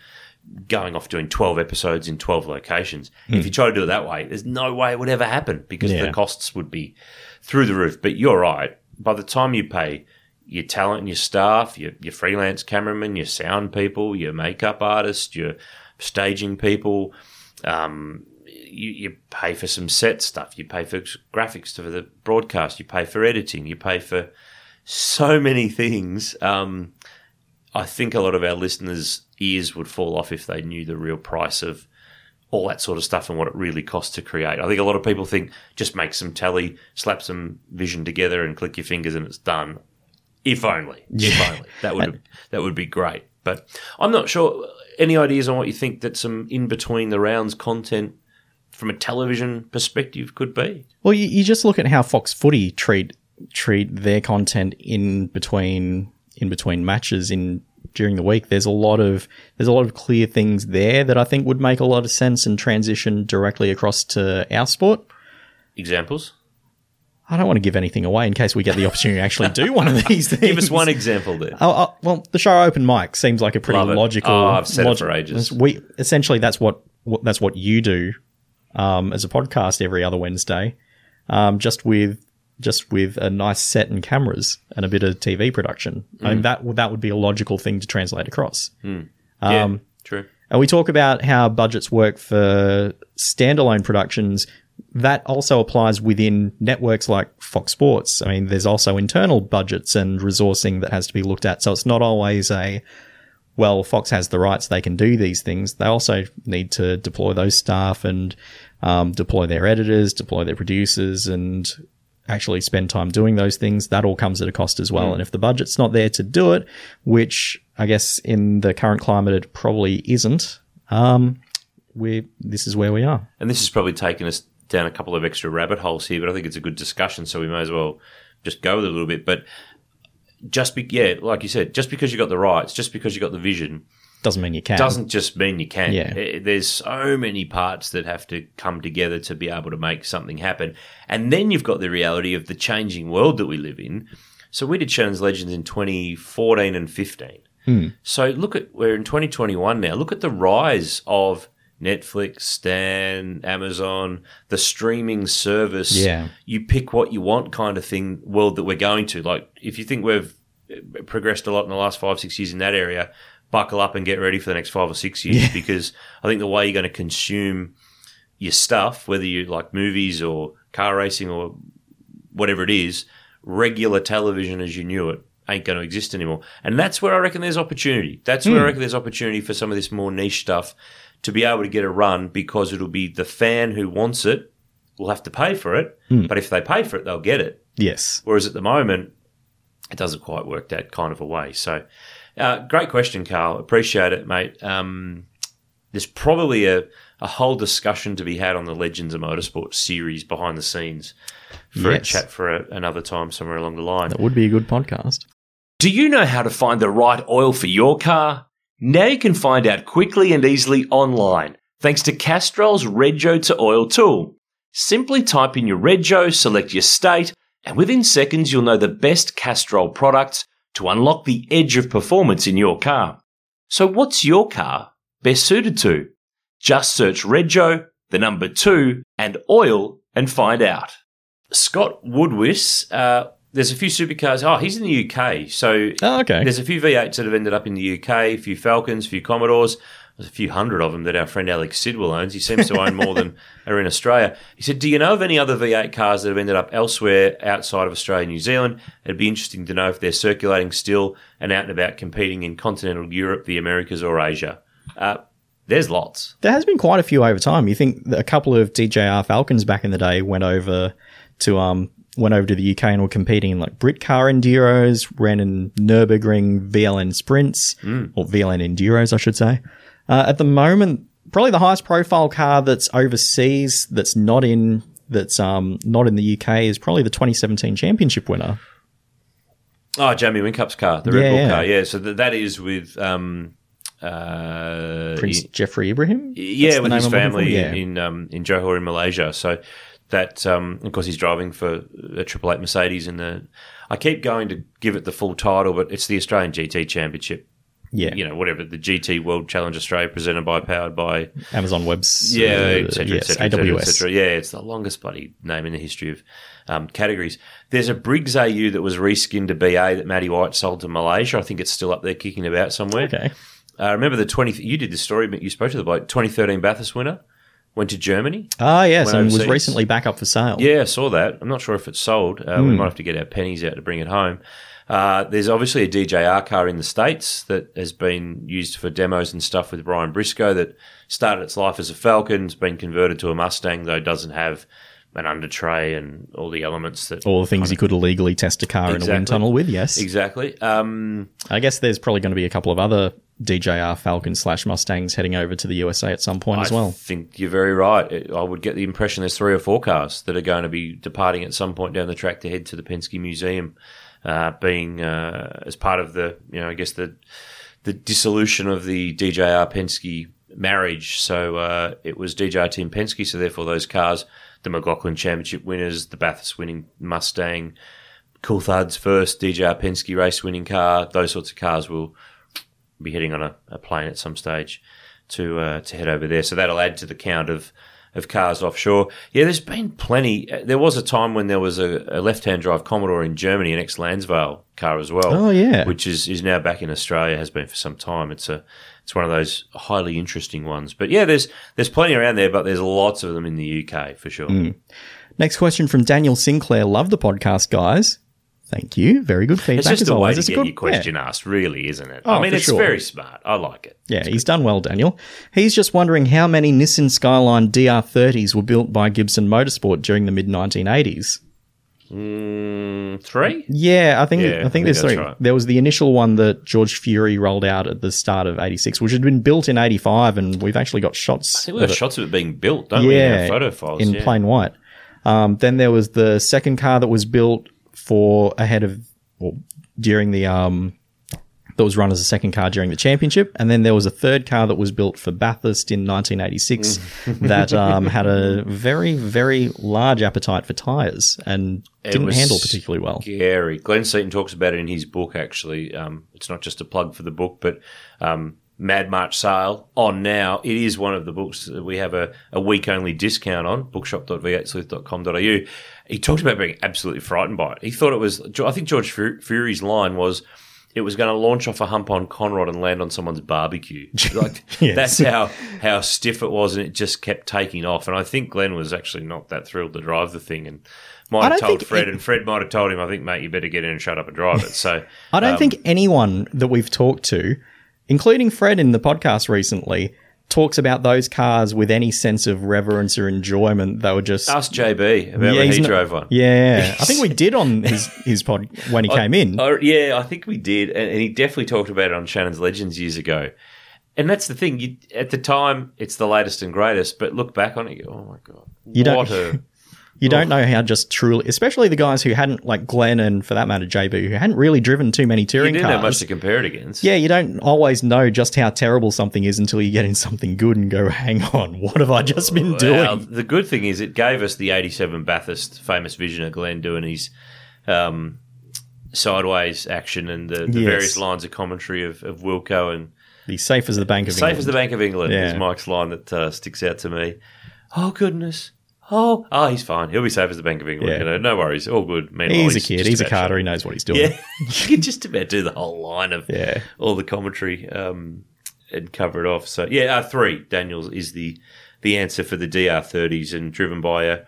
Speaker 1: going off doing 12 episodes in 12 locations. If you try to do it that way, there's no way it would ever happen because
Speaker 2: Yeah.
Speaker 1: the costs would be through the roof. But you're right. By the time you pay your talent and your staff, your, your freelance cameramen, your sound people, your makeup artist, your staging people, um, you, you pay for some set stuff, you pay for graphics for the broadcast, you pay for editing, you pay for so many things. Um, I think a lot of our listeners' ears would fall off if they knew the real price of all that sort of stuff and what it really costs to create. I think a lot of people think just make some telly, slap some vision together, and click your fingers and it's done. If only, if only that would that would be great. But I'm not sure. Any ideas on what you think that some in between the rounds content from a television perspective could be?
Speaker 2: Well, you, you just look at how Fox Footy treat treat their content in between in between matches in during the week. There's a lot of there's a lot of clear things there that I think would make a lot of sense and transition directly across to our sport.
Speaker 1: Examples?
Speaker 2: I don't want to give anything away in case we get the opportunity to actually do one of these things.
Speaker 1: Give us one example there.
Speaker 2: Oh, oh, well, the show open mic seems like a pretty logical.
Speaker 1: Oh, I've said it for ages.
Speaker 2: We essentially that's what, what that's what you do um, as a podcast every other Wednesday, um, just with just with a nice set and cameras and a bit of TV production. I
Speaker 1: Mm.
Speaker 2: mean that that would be a logical thing to translate across.
Speaker 1: yeah, true.
Speaker 2: And we talk about how budgets work for standalone productions. That also applies within networks like Fox Sports. I mean, there's also internal budgets and resourcing that has to be looked at. So it's not always a, well, Fox has the rights, they can do these things. They also need to deploy those staff and um, deploy their editors, deploy their producers, and actually spend time doing those things. That all comes at a cost as well. And if the budget's not there to do it, which I guess in the current climate it probably isn't, um, we this is where we are.
Speaker 1: And this has probably taken us down a couple of extra rabbit holes here, but I think it's a good discussion, so we may as well just go with it a little bit. But just be, yeah, like you said, just because you got the rights, just because you got the vision,
Speaker 2: Doesn't mean you can.
Speaker 1: doesn't just mean you can.
Speaker 2: Yeah.
Speaker 1: Eh, There's so many parts that have to come together to be able to make something happen. And then you've got the reality of the changing world that we live in. So we did Shannon's Legends in 2014 and 15.
Speaker 2: Hmm.
Speaker 1: So look at, we're in 2021 now. Look at the rise of Netflix, Stan, Amazon, the streaming service.
Speaker 2: Yeah.
Speaker 1: You pick what you want kind of thing, world that we're going to. Like, if you think we've eh, progressed a lot in the last five, six years in that area, buckle up and get ready for the next five or six years because I think the way you're going to consume your stuff, whether you like movies or car racing or whatever it is, regular television as you knew it ain't going to exist anymore. And that's where I reckon there's opportunity. That's where I hmm. reckon there's opportunity for some of this more niche stuff to be able to get a run because it'll be the fan who wants it will have to pay for it. Hmm. But if they pay for it, they'll get it.
Speaker 2: yes.
Speaker 1: Whereas at the moment, it doesn't quite work that kind of a way. So, uh, great question, Carl. Appreciate it, mate. Um, there's probably a, a whole discussion to be had on the Legends of Motorsport series behind the scenes for a chat for a, another time somewhere along the line.
Speaker 2: That would be a good podcast.
Speaker 1: Do you know how to find the right oil for your car? Now you can find out quickly and easily online thanks to Castrol's Rego to Oil tool. Simply type in your rego, select your state, and within seconds you'll know the best Castrol products to unlock the edge of performance in your car. So what's your car best suited to? Just search rego, the number two, and oil and find out. Scott Woodwiss, uh, there's a few supercars. Oh, he's in the UK. So
Speaker 2: Oh, okay.
Speaker 1: there's a few V8s that have ended up in the UK, a few Falcons, a few Commodores. There's a few hundred of them that our friend Alex Sidwell owns. He seems to own more than are in Australia. He said, Do you know of any other V8 cars that have ended up elsewhere outside of Australia and New Zealand? It'd be interesting to know if they're circulating still and out and about competing in continental Europe, the Americas, or Asia. Uh, there's lots.
Speaker 2: There has been quite a few over time. You think a couple of DJR Falcons back in the day went over to um went over to the UK and were competing in like Britcar Enduros, ran in Nurburgring VLN Sprints or VLN Enduros, I should say. Uh, at the moment, probably the highest profile car that's overseas that's not in that's um not in the UK is probably the 2017 Championship winner.
Speaker 1: Oh, Jamie Whincup's car, the Red Bull
Speaker 2: yeah.
Speaker 1: car. Yeah, so th- that is with. Um, uh,
Speaker 2: Prince
Speaker 1: y-
Speaker 2: Jefri Ibrahim.
Speaker 1: Yeah, with his family?
Speaker 2: Yeah.
Speaker 1: in um, in Johor in Malaysia. So that, um, of course, he's driving for a Triple Eight Mercedes in the. I keep going to give it the full title, but it's the Australian GT Championship.
Speaker 2: Yeah,
Speaker 1: You know, whatever the GT World Challenge Australia, presented by, powered by,
Speaker 2: Amazon Webs.
Speaker 1: yeah,
Speaker 2: etc.
Speaker 1: et cetera, et
Speaker 2: yes,
Speaker 1: et cetera,
Speaker 2: AWS.
Speaker 1: et. Yeah, it's the longest bloody name in the history of um, categories. There's a Briggs AU that was reskinned to BA that Matty White sold to Malaysia. I think it's still up there kicking about somewhere.
Speaker 2: Okay.
Speaker 1: Uh, remember the 20, you did the story, but you spoke to the bloke, 2013 Bathurst winner, went to Germany.
Speaker 2: Ah, yes, and was recently back up for sale.
Speaker 1: Yeah, I saw that. I'm not sure if it's sold. Uh, We might have to get our pennies out to bring it home. Uh, there's obviously a DJR car in the States that has been used for demos and stuff with Ryan Briscoe that started its life as a Falcon, has been converted to a Mustang, though doesn't have an under tray and all the elements that.
Speaker 2: All the things you could illegally test a car in a wind tunnel with, yes.
Speaker 1: Exactly. Um,
Speaker 2: I guess there's probably going to be a couple of other DJR Falcon slash Mustangs heading over to the USA at some point as well.
Speaker 1: I think you're very right. I would get the impression there's three or four cars that are going to be departing at some point down the track to head to the Penske Museum, uh, being uh, as part of the, you know, I guess the the dissolution of the DJR Penske marriage. So uh, it was DJR Team Penske, so therefore those cars, the McLaughlin Championship winners, the Bathurst winning Mustang, Coulthard's first DJR Penske race winning car, those sorts of cars will be heading on a, a plane at some stage to uh, to head over there. So that'll add to the count of of cars offshore. Yeah, there's been plenty. Uh, There was a time when there was a, a left-hand drive Commodore in Germany, an ex-Lansvale car as well.
Speaker 2: Oh, yeah.
Speaker 1: which is is now back in Australia. Has been for some time. It's a it's one of those highly interesting ones. But yeah, there's there's plenty around there, but there's lots of them in the UK for sure.
Speaker 2: Mm. Next question from Daniel Sinclair. Love the podcast, guys. Thank you. Very good feedback.
Speaker 1: It's just
Speaker 2: as
Speaker 1: a way
Speaker 2: always.
Speaker 1: to
Speaker 2: It's a
Speaker 1: get
Speaker 2: good-
Speaker 1: your question asked, really, isn't it?
Speaker 2: Oh,
Speaker 1: I mean, it's
Speaker 2: sure.
Speaker 1: very smart. I like it.
Speaker 2: Yeah, yeah he's done well, Daniel. He's just wondering how many Nissan Skyline DR30s were built by Gibson Motorsport during the mid 1980s.
Speaker 1: Mm, three.
Speaker 2: Yeah, I think
Speaker 1: Yeah,
Speaker 2: I think
Speaker 1: I think
Speaker 2: there's three.
Speaker 1: right.
Speaker 2: There was the initial one that George Fury rolled out at the start of '86, which had been built in '85, and we've actually got shots.
Speaker 1: I think we
Speaker 2: it.
Speaker 1: shots of it being built, don't we? In
Speaker 2: yeah,
Speaker 1: photo files.
Speaker 2: in
Speaker 1: yeah.
Speaker 2: plain white. Um, then there was the second car that was built for ahead of or during the um, that was run as a second car during the championship, and then there was a third car that was built for Bathurst in 1986 that um, had a very very large appetite for tires and didn't
Speaker 1: was
Speaker 2: handle particularly well.
Speaker 1: Scary. Glenn Seton talks about it in his book, actually. Um, it's not just a plug for the book, but um, Mad March Sale on now. It is one of the books that we have a, a week only discount on, bookshop.v8sleuth.com.au. He talked about being absolutely frightened by it. He thought it was, I think George Fury's line was, it was going to launch off a hump on Conrod and land on someone's barbecue. Like
Speaker 2: Yes.
Speaker 1: that's how how stiff it was, and it just kept taking off. And I think Glenn was actually not that thrilled to drive the thing, and might have told Fred,
Speaker 2: it-
Speaker 1: and Fred might have told him, "I think, mate, you better get in and shut up and drive it." So
Speaker 2: I don't
Speaker 1: um,
Speaker 2: think anyone that we've talked to, including Fred in the podcast recently, talks about those cars with any sense of reverence or enjoyment. They were just
Speaker 1: ask JB about when he
Speaker 2: not-
Speaker 1: drove one.
Speaker 2: Yeah, I think we did on his his pod when he came in.
Speaker 1: Oh, yeah, I think we did, and, and he definitely talked about it on Shannon's Legends years ago. And that's the thing. You, at the time, it's the latest and greatest, but look back on it, you go, "Oh my god,
Speaker 2: You don't-
Speaker 1: what a
Speaker 2: You don't know how just truly, especially the guys who hadn't, like Glenn and for that matter JB, who hadn't really driven too many touring You
Speaker 1: didn't have much
Speaker 2: cars.
Speaker 1: to compare it against.
Speaker 2: Yeah, you don't always know just how terrible something is until you get in something good and go, "Hang on, what have I just been
Speaker 1: Well,
Speaker 2: doing?"
Speaker 1: the good thing is it gave us the 87 Bathurst famous vision of Glenn doing his um, sideways action and the, the
Speaker 2: Yes.
Speaker 1: various lines of commentary of, of Wilco and
Speaker 2: Be safe as the Bank of England.
Speaker 1: safe
Speaker 2: England.
Speaker 1: as the Bank of England
Speaker 2: Yeah.
Speaker 1: is Mike's line that uh, sticks out to me. Oh goodness. Oh, oh, he's fine. He'll be safe as the Bank of England.
Speaker 2: Yeah.
Speaker 1: You know, no worries. All good. Meanwhile,
Speaker 2: He's a kid. He's a Carter. He knows what he's doing.
Speaker 1: Yeah, you can just about do the whole line of
Speaker 2: Yeah.
Speaker 1: all the commentary um, and cover it off. So yeah, uh, three Daniels is the the answer for the DR30s and driven by a,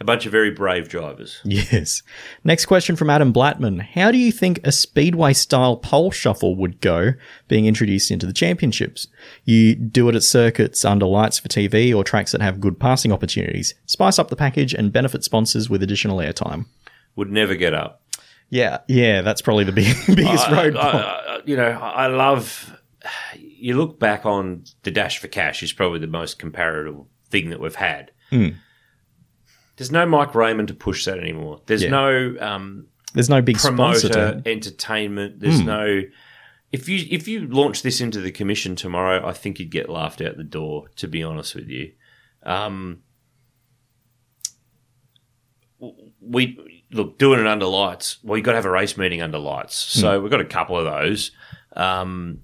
Speaker 1: a bunch of very brave drivers.
Speaker 2: Yes. Next question from Adam Blattman. How do you think a speedway style pole shuffle would go being introduced into the championships? You do it at circuits under lights for TV or tracks that have good passing opportunities. Spice up the package and benefit sponsors with additional airtime.
Speaker 1: Would never get up.
Speaker 2: Yeah, yeah, that's probably the big, biggest
Speaker 1: I-
Speaker 2: roadblock.
Speaker 1: I- I- you know, I love. You look back on the dash for cash is probably the most comparable thing that we've had.
Speaker 2: Hmm.
Speaker 1: There's no Mike Raymond to push that anymore. There's
Speaker 2: Yeah.
Speaker 1: no um,
Speaker 2: There's no big
Speaker 1: promoter entertainment. There's
Speaker 2: Hmm.
Speaker 1: no. If you if you launch this into the commission tomorrow, I think you'd get laughed out the door. To be honest with you, um, we look doing it under lights. Well, you've got to have a race meeting under lights.
Speaker 2: Hmm.
Speaker 1: So we've got a couple of those um,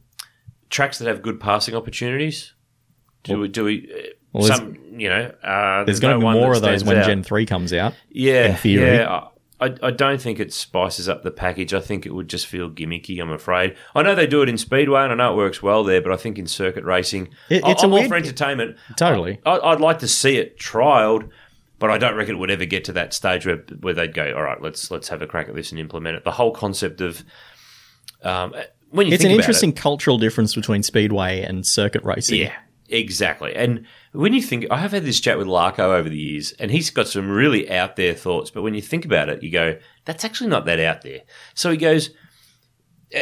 Speaker 1: tracks that have good passing opportunities. Do we? Do we?
Speaker 2: Well, there's-
Speaker 1: some you know. Uh,
Speaker 2: There's going to be more of those when
Speaker 1: out.
Speaker 2: Gen 3 comes out.
Speaker 1: Yeah, yeah. I, I don't think it spices up the package. I think it would just feel gimmicky. I'm afraid. I know they do it in speedway, and I know it works well there. But I think in circuit racing,
Speaker 2: It- it's a
Speaker 1: I'm all for entertainment.
Speaker 2: Totally.
Speaker 1: I, I'd like to see it trialed, but I don't reckon it would ever get to that stage where where they'd go, all right, let's let's have a crack at this and implement it. The whole concept of um, when you
Speaker 2: It's an interesting
Speaker 1: it,
Speaker 2: cultural difference between speedway and circuit racing.
Speaker 1: yeah, exactly. And when you think, I have had this chat with Larko over the years, and he's got some really out there thoughts. But when you think about it, you go, that's actually not that out there. So he goes,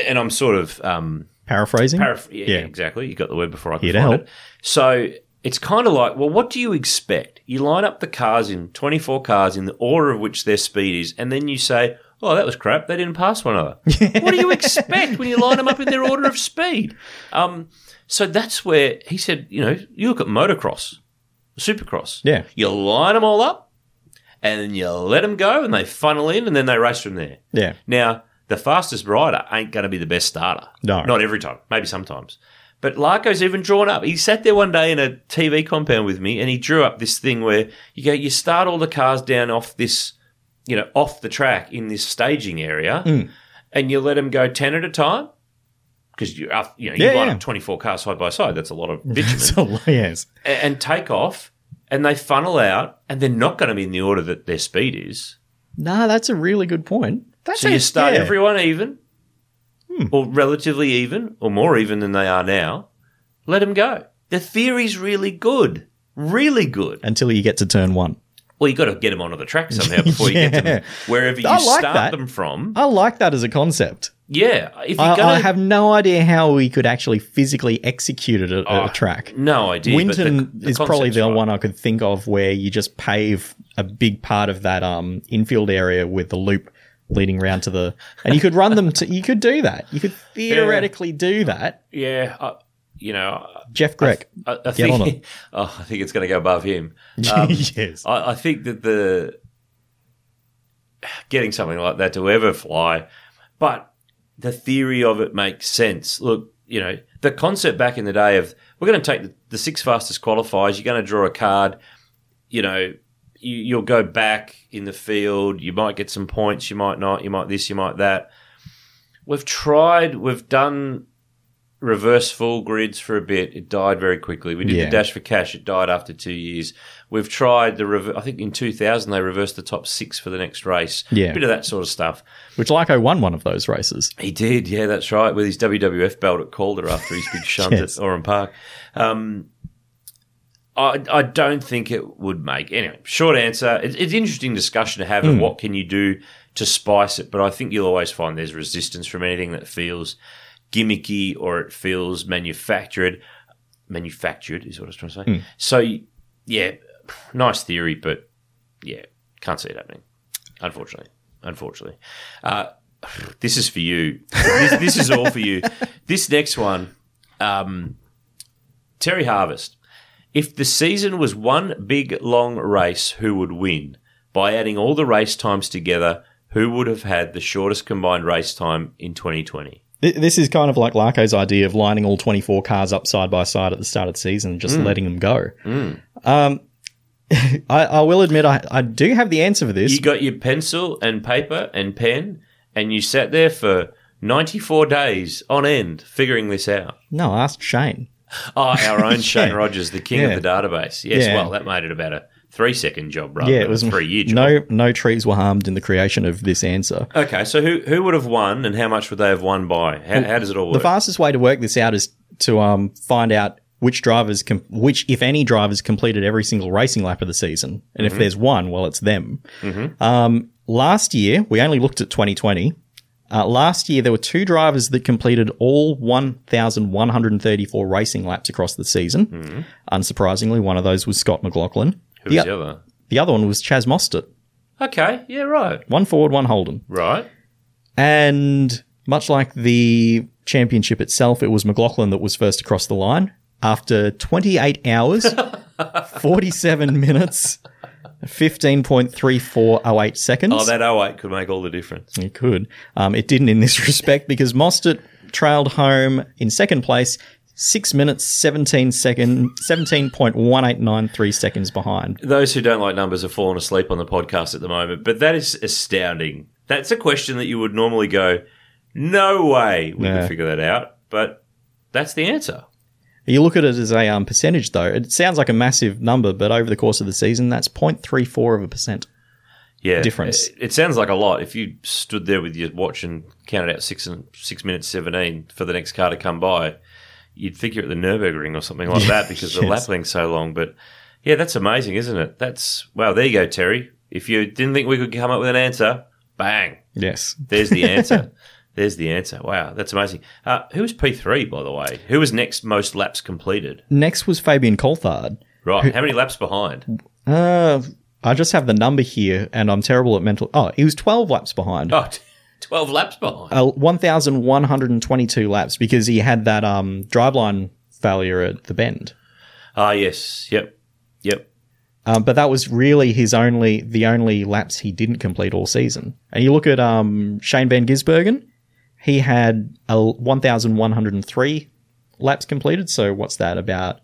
Speaker 1: and I'm sort of um,
Speaker 2: Paraphrasing?
Speaker 1: Paraph- yeah,
Speaker 2: Yeah.
Speaker 1: exactly. You got the word before I could
Speaker 2: Here to help.
Speaker 1: it. So it's kind of like, well, what do you expect? You line up the cars in 24 cars in the order of which their speed is, and then you say, oh, that was crap. They didn't pass one another. what do you expect when you line them up in their order of speed? Um, so that's where he said, you know, you look at motocross, supercross.
Speaker 2: Yeah.
Speaker 1: You line them all up, and you let them go, and they funnel in, and then they race from there.
Speaker 2: Yeah.
Speaker 1: Now, the fastest rider ain't going to be the best starter.
Speaker 2: No.
Speaker 1: Not every time. Maybe sometimes. But Larko's even drawn up. He sat there one day in a TV compound with me and he drew up this thing where you go, you start all the cars down off this, you know, off the track in this staging area
Speaker 2: Hmm.
Speaker 1: and you let them go 10 at a time. Because you, are- you know, you
Speaker 2: Yeah,
Speaker 1: line
Speaker 2: yeah.
Speaker 1: up 24 cars side by side. That's a lot of bitumen
Speaker 2: So, yes.
Speaker 1: a- and take off and they funnel out and they're not going to be in the order that their speed is.
Speaker 2: Nah, that's a really good point. That's
Speaker 1: So you start
Speaker 2: yeah.
Speaker 1: everyone even,
Speaker 2: Hmm.
Speaker 1: or relatively even, or more even than they are now. Let them go. The theory's really good, really good.
Speaker 2: until you get to turn one.
Speaker 1: Well, you got to get them onto the track somehow before you get to them wherever you
Speaker 2: like
Speaker 1: start
Speaker 2: that.
Speaker 1: them from.
Speaker 2: I like that as a concept.
Speaker 1: Yeah, if you're
Speaker 2: I,
Speaker 1: gonna
Speaker 2: I have no idea how we could actually physically execute it at
Speaker 1: Oh,
Speaker 2: a track.
Speaker 1: no idea. but the-
Speaker 2: Winton
Speaker 1: the
Speaker 2: is probably the
Speaker 1: right.
Speaker 2: one I could think of where you just pave a big part of that um, infield area with the loop leading around to the, and you could run them to. You could do that. You could theoretically do that.
Speaker 1: Yeah, I, you know,
Speaker 2: Jeff Grech.
Speaker 1: I, I
Speaker 2: Get
Speaker 1: think. Oh, I think it's going to go above him. Um,
Speaker 2: yes.
Speaker 1: I, I think that the getting something like that to ever fly, but the theory of it makes sense. Look, you know, the concept back in the day of we're going to take the, the six fastest qualifiers, you're going to draw a card, you know, you, you'll go back in the field, you might get some points, you might not, you might this, you might that. We've tried, we've done reverse full grids for a bit. It died very quickly. We did
Speaker 2: Yeah.
Speaker 1: the dash for cash. It died after two years. We've tried the rever- I think in 2000 they reversed the top six for the next race.
Speaker 2: Yeah.
Speaker 1: bit of that sort of stuff.
Speaker 2: Which Lyco won one of those races.
Speaker 1: He did, yeah, that's right, with his WWF belt at Calder after his big shunt
Speaker 2: Yes.
Speaker 1: at Oran Park. Um, I, I don't think it would make anyway. Short answer: it's, it's interesting discussion to have of what can you do to spice it, but I think you'll always find there's resistance from anything that feels gimmicky or it feels manufactured. Manufactured is what I was trying to say. So yeah, nice theory, but yeah, Can't see it happening. Unfortunately, unfortunately. Uh, this is for you. This, this is all for you. This next one, um, Terry Harvest. If the season was one big long race, who would win? By adding all the race times together, who would have had the shortest combined race time in 2020?
Speaker 2: Th- This is kind of like Larko's idea of lining all 24 cars up side by side at the start of the season and just letting them go. Um, I, I will admit, I, I do have the answer for this.
Speaker 1: You got your pencil and paper and pen, and you sat there for 94 days on end figuring this out.
Speaker 2: no, I asked Shane.
Speaker 1: Oh, our own Shane
Speaker 2: Yeah.
Speaker 1: Rogers, the king
Speaker 2: Yeah.
Speaker 1: of the database. Yes,
Speaker 2: Yeah.
Speaker 1: well, that made it about a three second job rather
Speaker 2: yeah, it was
Speaker 1: a three year job.
Speaker 2: no no trees were harmed in the creation of this answer.
Speaker 1: Okay, so who who would have won and how much would they have won by? How, how does it all work?
Speaker 2: The fastest way to work this out is to um, find out which drivers, com- which if any drivers completed every single racing lap of the season, and if there's one, well, it's them. Um, last year, we only looked at 2020. Uh, last year, there were two drivers that completed all 1,134 racing laps across the season. Unsurprisingly, one of those was Scott McLaughlin.
Speaker 1: Who was
Speaker 2: the,
Speaker 1: the other?
Speaker 2: the other one was Chaz Mostert.
Speaker 1: Okay, yeah, right.
Speaker 2: One forward, one Holden.
Speaker 1: Right.
Speaker 2: And much like the championship itself, it was McLaughlin that was first across the line. After 28 hours, 47 minutes, 15.3408 seconds.
Speaker 1: Oh, that 08 could make all the difference.
Speaker 2: It could. Um, it didn't in this respect because Mostert trailed home in second place, 6 minutes, 17 second, 17.1893 seconds behind.
Speaker 1: Those who don't like numbers have fallen asleep on the podcast at the moment, but that is astounding. That's a question that you would normally go, no way we
Speaker 2: Yeah.
Speaker 1: could figure that out, but that's the answer.
Speaker 2: You look at it as a um, percentage, though. It sounds like a massive number, but over the course of the season, that's 0.34 of a percent.
Speaker 1: Yeah,
Speaker 2: Difference.
Speaker 1: It, it sounds like a lot. If you stood there with your watch and counted out six and six minutes seventeen for the next car to come by, you'd think you're at the Nurburgring or something like that because the lap length's so long. But yeah, that's amazing, isn't it? That's wow. There you go, Terry. If you didn't think we could come up with an answer, bang,
Speaker 2: Yes.
Speaker 1: there's the answer. there's the answer. Wow, that's amazing. Uh, who was P three, by the way? Who was next most laps completed?
Speaker 2: Next was Fabian Coulthard.
Speaker 1: Right, how many laps behind?
Speaker 2: Uh, I just have the number here, and I'm terrible at mental. Oh, he was 12 laps behind.
Speaker 1: Oh, 12 laps behind.
Speaker 2: Uh, 1,122 laps because he had that um, driveline failure at the bend.
Speaker 1: Ah, yes, yep, yep.
Speaker 2: Um, but that was really his only, the only laps he didn't complete all season. And you look at um, Shane Van Gisbergen, he had a 1,103 laps completed. So what's that about?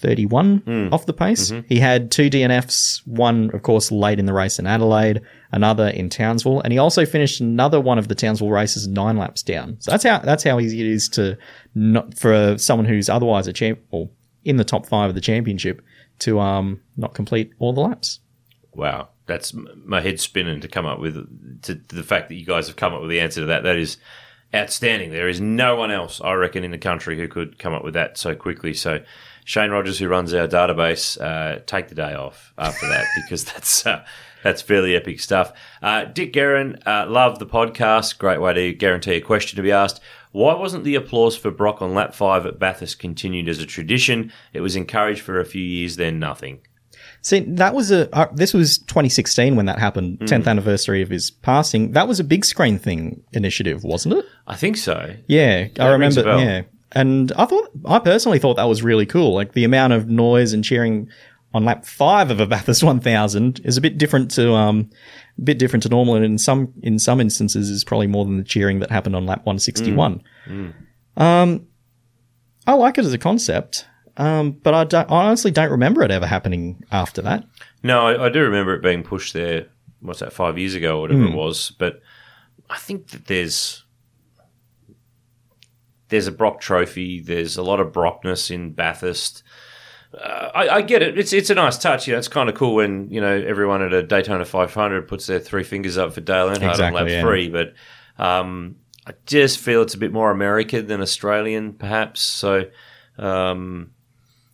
Speaker 2: 31 off the pace. He had two DNFs, one, of course, late in the race in Adelaide, another in Townsville, and he also finished another one of the Townsville races nine laps down. So that's how that's how easy it is to not for someone who's otherwise a champ or in the top five of the championship to um not complete all the laps.
Speaker 1: Wow, that's my head spinning to come up with to, to the fact that you guys have come up with the answer to that. That is outstanding. There is no one else, I reckon, in the country who could come up with that so quickly. So, Shane Rogers, who runs our database, uh, take the day off after that because that's uh, that's fairly epic stuff. Uh, Dick Guerin, uh, love the podcast. Great way to guarantee a question to be asked. Why wasn't the applause for Brock on lap five at Bathurst continued as a tradition? It was encouraged for a few years, then nothing.
Speaker 2: See, that was a uh, this was 2016 when that happened, 10th anniversary of his passing. That was a big screen thing initiative, wasn't it?
Speaker 1: I think so.
Speaker 2: Yeah, I remember. Yeah, and I thought I personally thought that was really cool. Like the amount of noise and cheering on lap five of a Bathurst 1000 is a bit different to um, a bit different to normal, and in some in some instances is probably more than the cheering that happened on lap 161. Um, I like it as a concept. Um, but I, don't, I honestly don't remember it ever happening after that.
Speaker 1: No, I, I do remember it being pushed there. What's that? Five years ago, or whatever it was. But I think that there's there's a Brock Trophy. There's a lot of Brockness in Bathurst. Uh, I, I get it. It's it's a nice touch. You know, it's kind of cool when you know everyone at a Daytona 500 puts their three fingers up for Dale Earnhardt
Speaker 2: Exactly,
Speaker 1: on lap
Speaker 2: yeah.
Speaker 1: three. But um, I just feel it's a bit more American than Australian, perhaps. So. Um,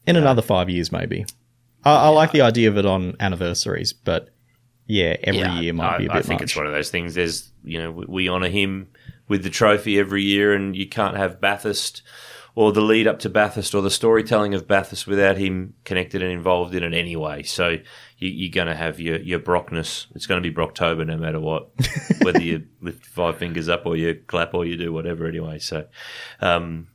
Speaker 2: In another five years, maybe. I, I like the idea of it on anniversaries, but yeah, every
Speaker 1: Yeah,
Speaker 2: year might
Speaker 1: I,
Speaker 2: be a bit I
Speaker 1: think
Speaker 2: much.
Speaker 1: it's one of those things. There's, you know, we, we honour him with the trophy every year, and you can't have Bathurst or the lead up to Bathurst or the storytelling of Bathurst without him connected and involved in it anyway. So you, you're going to have your your Brockness. It's going to be Brocktober no matter what, whether you lift five fingers up or you clap or you do whatever anyway. So. Um,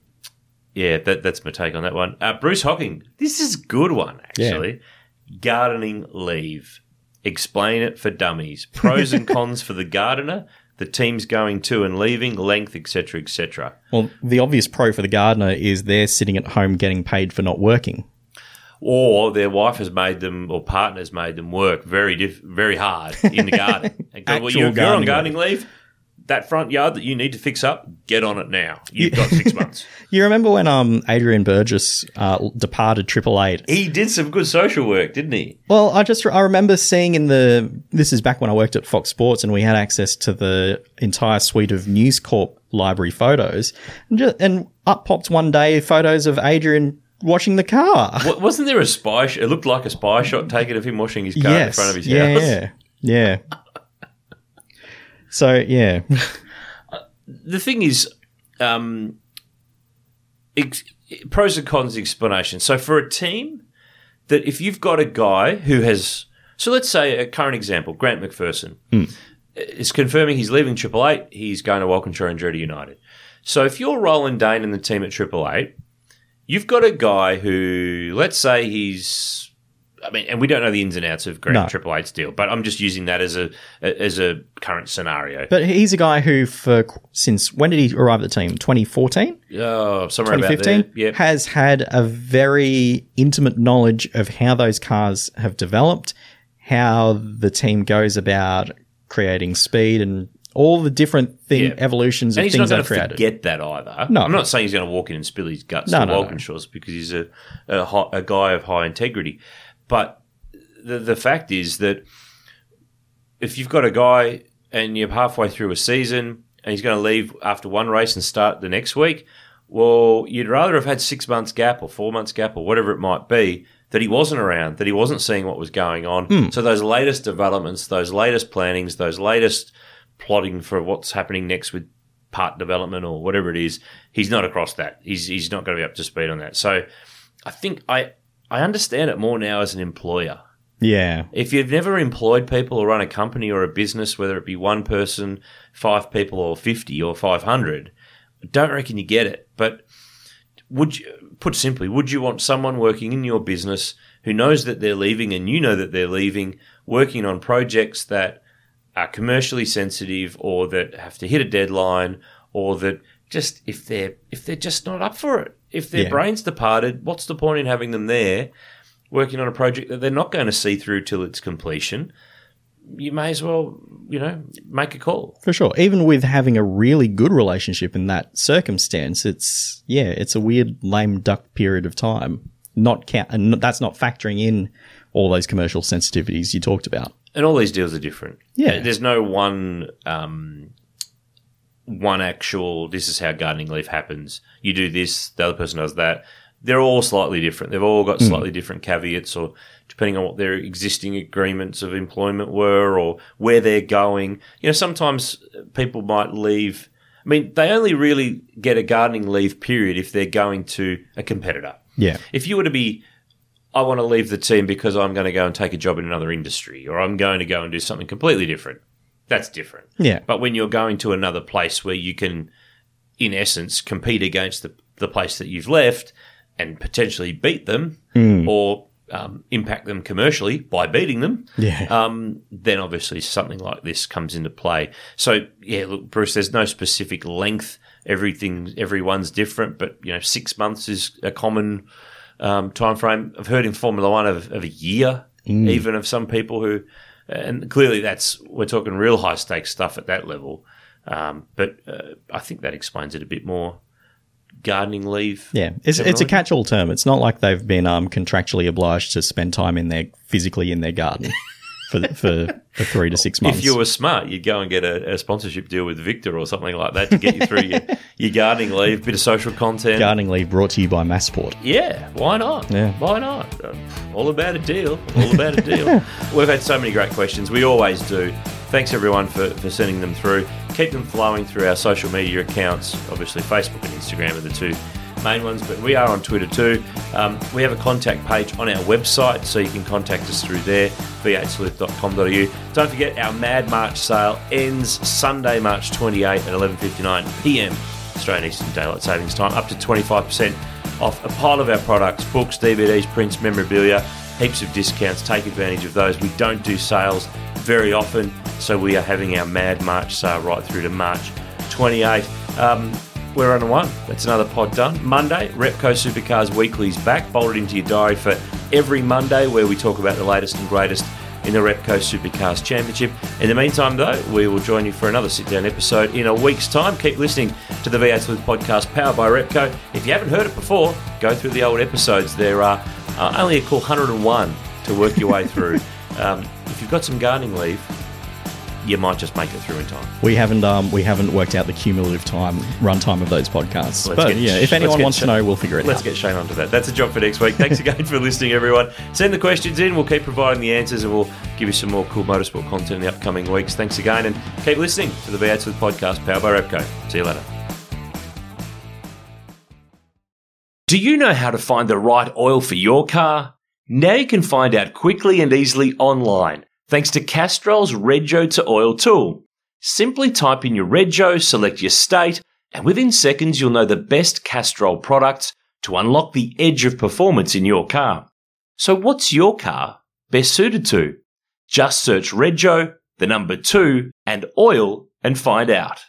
Speaker 1: yeah, that, that's my take on that one. Uh, Bruce Hocking, this is a good one, actually. Gardening leave. Explain it for dummies. Pros and cons for the gardener, the teams going to and leaving, length, etc., etc.
Speaker 2: Well, the obvious pro for the gardener is they're sitting at home getting paid for not working.
Speaker 1: Or their wife has made them, or partner's made them work very diff- very hard in the garden. And go, well, you're, you're on
Speaker 2: gardening
Speaker 1: gardening leave. That front yard that you need to fix up, get on it now. You've got six months.
Speaker 2: You remember when um Adrian Burgess uh, departed Triple Eight?
Speaker 1: He did some good social work, didn't he?
Speaker 2: Well, I just I remember seeing in the this is back when I worked at Fox Sports and we had access to the entire suite of News Corp library photos, and, just, and up popped one day photos of Adrian washing the car.
Speaker 1: Wa- Wasn't there a spy? Sh- it looked like a spy shot taken of him washing his car in front of his
Speaker 2: yeah,
Speaker 1: house.
Speaker 2: yeah, yeah. So yeah,
Speaker 1: The thing is, um, ex- pros and cons explanation. So for a team that if you've got a guy who has, so let's say a current example, Grant McPherson is confirming he's leaving Triple Eight. He's going to Walkinshaw and Andretti United. So if you're Roland Dane and the team at Triple Eight, you've got a guy who, let's say he's, I mean, and we don't know the ins and outs of Grant
Speaker 2: No.
Speaker 1: Triple Eight's deal, but I'm just using that as a as a current scenario.
Speaker 2: but he's a guy who for since when did he arrive at the team? Twenty fourteen.
Speaker 1: Oh, somewhere about
Speaker 2: 2015
Speaker 1: there. Yep.
Speaker 2: has had a very intimate knowledge of how those cars have developed, how the team goes about creating speed and all the different thing
Speaker 1: Yeah.
Speaker 2: evolutions
Speaker 1: And
Speaker 2: of things they've
Speaker 1: to
Speaker 2: created.
Speaker 1: forget that either.
Speaker 2: No.
Speaker 1: I'm not saying he's going to walk in and spill his guts
Speaker 2: No,
Speaker 1: to
Speaker 2: no, no.
Speaker 1: Because he's a a, a guy of high integrity. But the the fact is that if you've got a guy and you're halfway through a season and he's going to leave after one race and start the next week, well, you'd rather have had six months gap or four months gap or whatever it might be that he wasn't around, that he wasn't seeing what was going on.
Speaker 2: Hmm.
Speaker 1: So those latest developments, those latest plannings, those latest plotting for what's happening next with part development or whatever it is, he's not across that. He's he's not going to be up to speed on that. So I think I I understand it more now as an employer.
Speaker 2: yeah,
Speaker 1: If you've never employed people or run a company or a business, whether it be one person, five people, or 50 or 500, I don't reckon you get it. But would you, put simply, would you want someone working in your business who knows that they're leaving and you know that they're leaving, working on projects that are commercially sensitive or that have to hit a deadline or that just if they're if they're just not up for it, if their
Speaker 2: Yeah.
Speaker 1: brain's departed, what's the point in having them there? working on a project that they're not going to see through till its completion, you may as well, you know, make a call.
Speaker 2: for sure. Even with having a really good relationship in that circumstance, it's yeah, it's a weird lame duck period of time. Not count, and that's not factoring in all those commercial sensitivities you talked about.
Speaker 1: And all these deals are different.
Speaker 2: Yeah.
Speaker 1: There's no one um, one actual this is how gardening leaf happens. You do this, the other person does that. They're all slightly different. They've all got hmm. slightly different caveats or depending on what their existing agreements of employment were or where they're going. You know, sometimes people might leave I mean, they only really get a gardening leave period if they're going to a competitor.
Speaker 2: Yeah,
Speaker 1: If you were to be, I want to leave the team because I'm going to go and take a job in another industry, or I'm going to go and do something completely different, that's different.
Speaker 2: yeah,
Speaker 1: But when you're going to another place where you can, in essence, compete against the, the place that you've left and potentially beat them or um, impact them commercially by beating them,
Speaker 2: yeah.
Speaker 1: um, then obviously something like this comes into play. So yeah, look, Bruce, there's no specific length. Everything, everyone's different, but you know, six months is a common um, time frame. I've heard in Formula One of, of a year, even of some people who, and clearly that's we're talking real high stakes stuff at that level. Um, but uh, I think that explains it a bit more. Gardening leave,
Speaker 2: Yeah, it's, it's a catch-all term. It's not like they've been um, contractually obliged to spend time in their physically in their garden for for, for three to six months.
Speaker 1: If you were smart, you'd go and get a, a sponsorship deal with Victa or something like that to get you through your, your gardening leave, bit of social content.
Speaker 2: gardening leave brought to you by Masport.
Speaker 1: Yeah, why not?
Speaker 2: Yeah.
Speaker 1: Why not? Uh, All about a deal. All about a deal. We've had so many great questions. We always do. Thanks everyone for, for sending them through. Keep them flowing through our social media accounts. Obviously, Facebook and Instagram are the two main ones, but we are on Twitter too. Um, we have a contact page on our website, so you can contact us through there, v8sleuth.com.au. Don't forget, our Mad March sale ends Sunday, March 28 at 11.59 p.m. Australian Eastern Daylight Savings Time, up to 25% off a pile of our products, books, DVDs, prints, memorabilia, heaps of discounts. Take advantage of those. We don't do sales very often, so we are having our Mad March sale right through to March 28th. Um, we're on a one. That's another pod done. Monday, Repco Supercars Weekly's back. It into your diary for every Monday where we talk about the latest and greatest in the Repco Supercars Championship. In the meantime, though, we will join you for another sit down episode in a week's time. Keep listening to the V8 Sleuth podcast powered by Repco. If you haven't heard it before, go through the old episodes. There are uh, only a cool 101 to work your way through. Um, if you've got some gardening leave, you might just make it through in time.
Speaker 2: We haven't um, we haven't worked out the cumulative time runtime of those podcasts.
Speaker 1: Let's
Speaker 2: but
Speaker 1: get-
Speaker 2: yeah, if anyone wants
Speaker 1: Sh-
Speaker 2: to know, we'll figure it out.
Speaker 1: Let's get Shane onto that. That's a job for next week. Thanks again for listening, everyone. Send the questions in. We'll keep providing the answers and we'll give you some more cool motorsport content in the upcoming weeks. Thanks again and keep listening to the V8 Sleuth podcast powered by Repco. See you later. Do you know how to find the right oil for your car? Now you can find out quickly and easily online thanks to Castrol's Rego to Oil tool. Simply type in your Rego, select your state, and within seconds you'll know the best Castrol products to unlock the edge of performance in your car. So what's your car best suited to? Just search Rego, the number two, and oil and find out.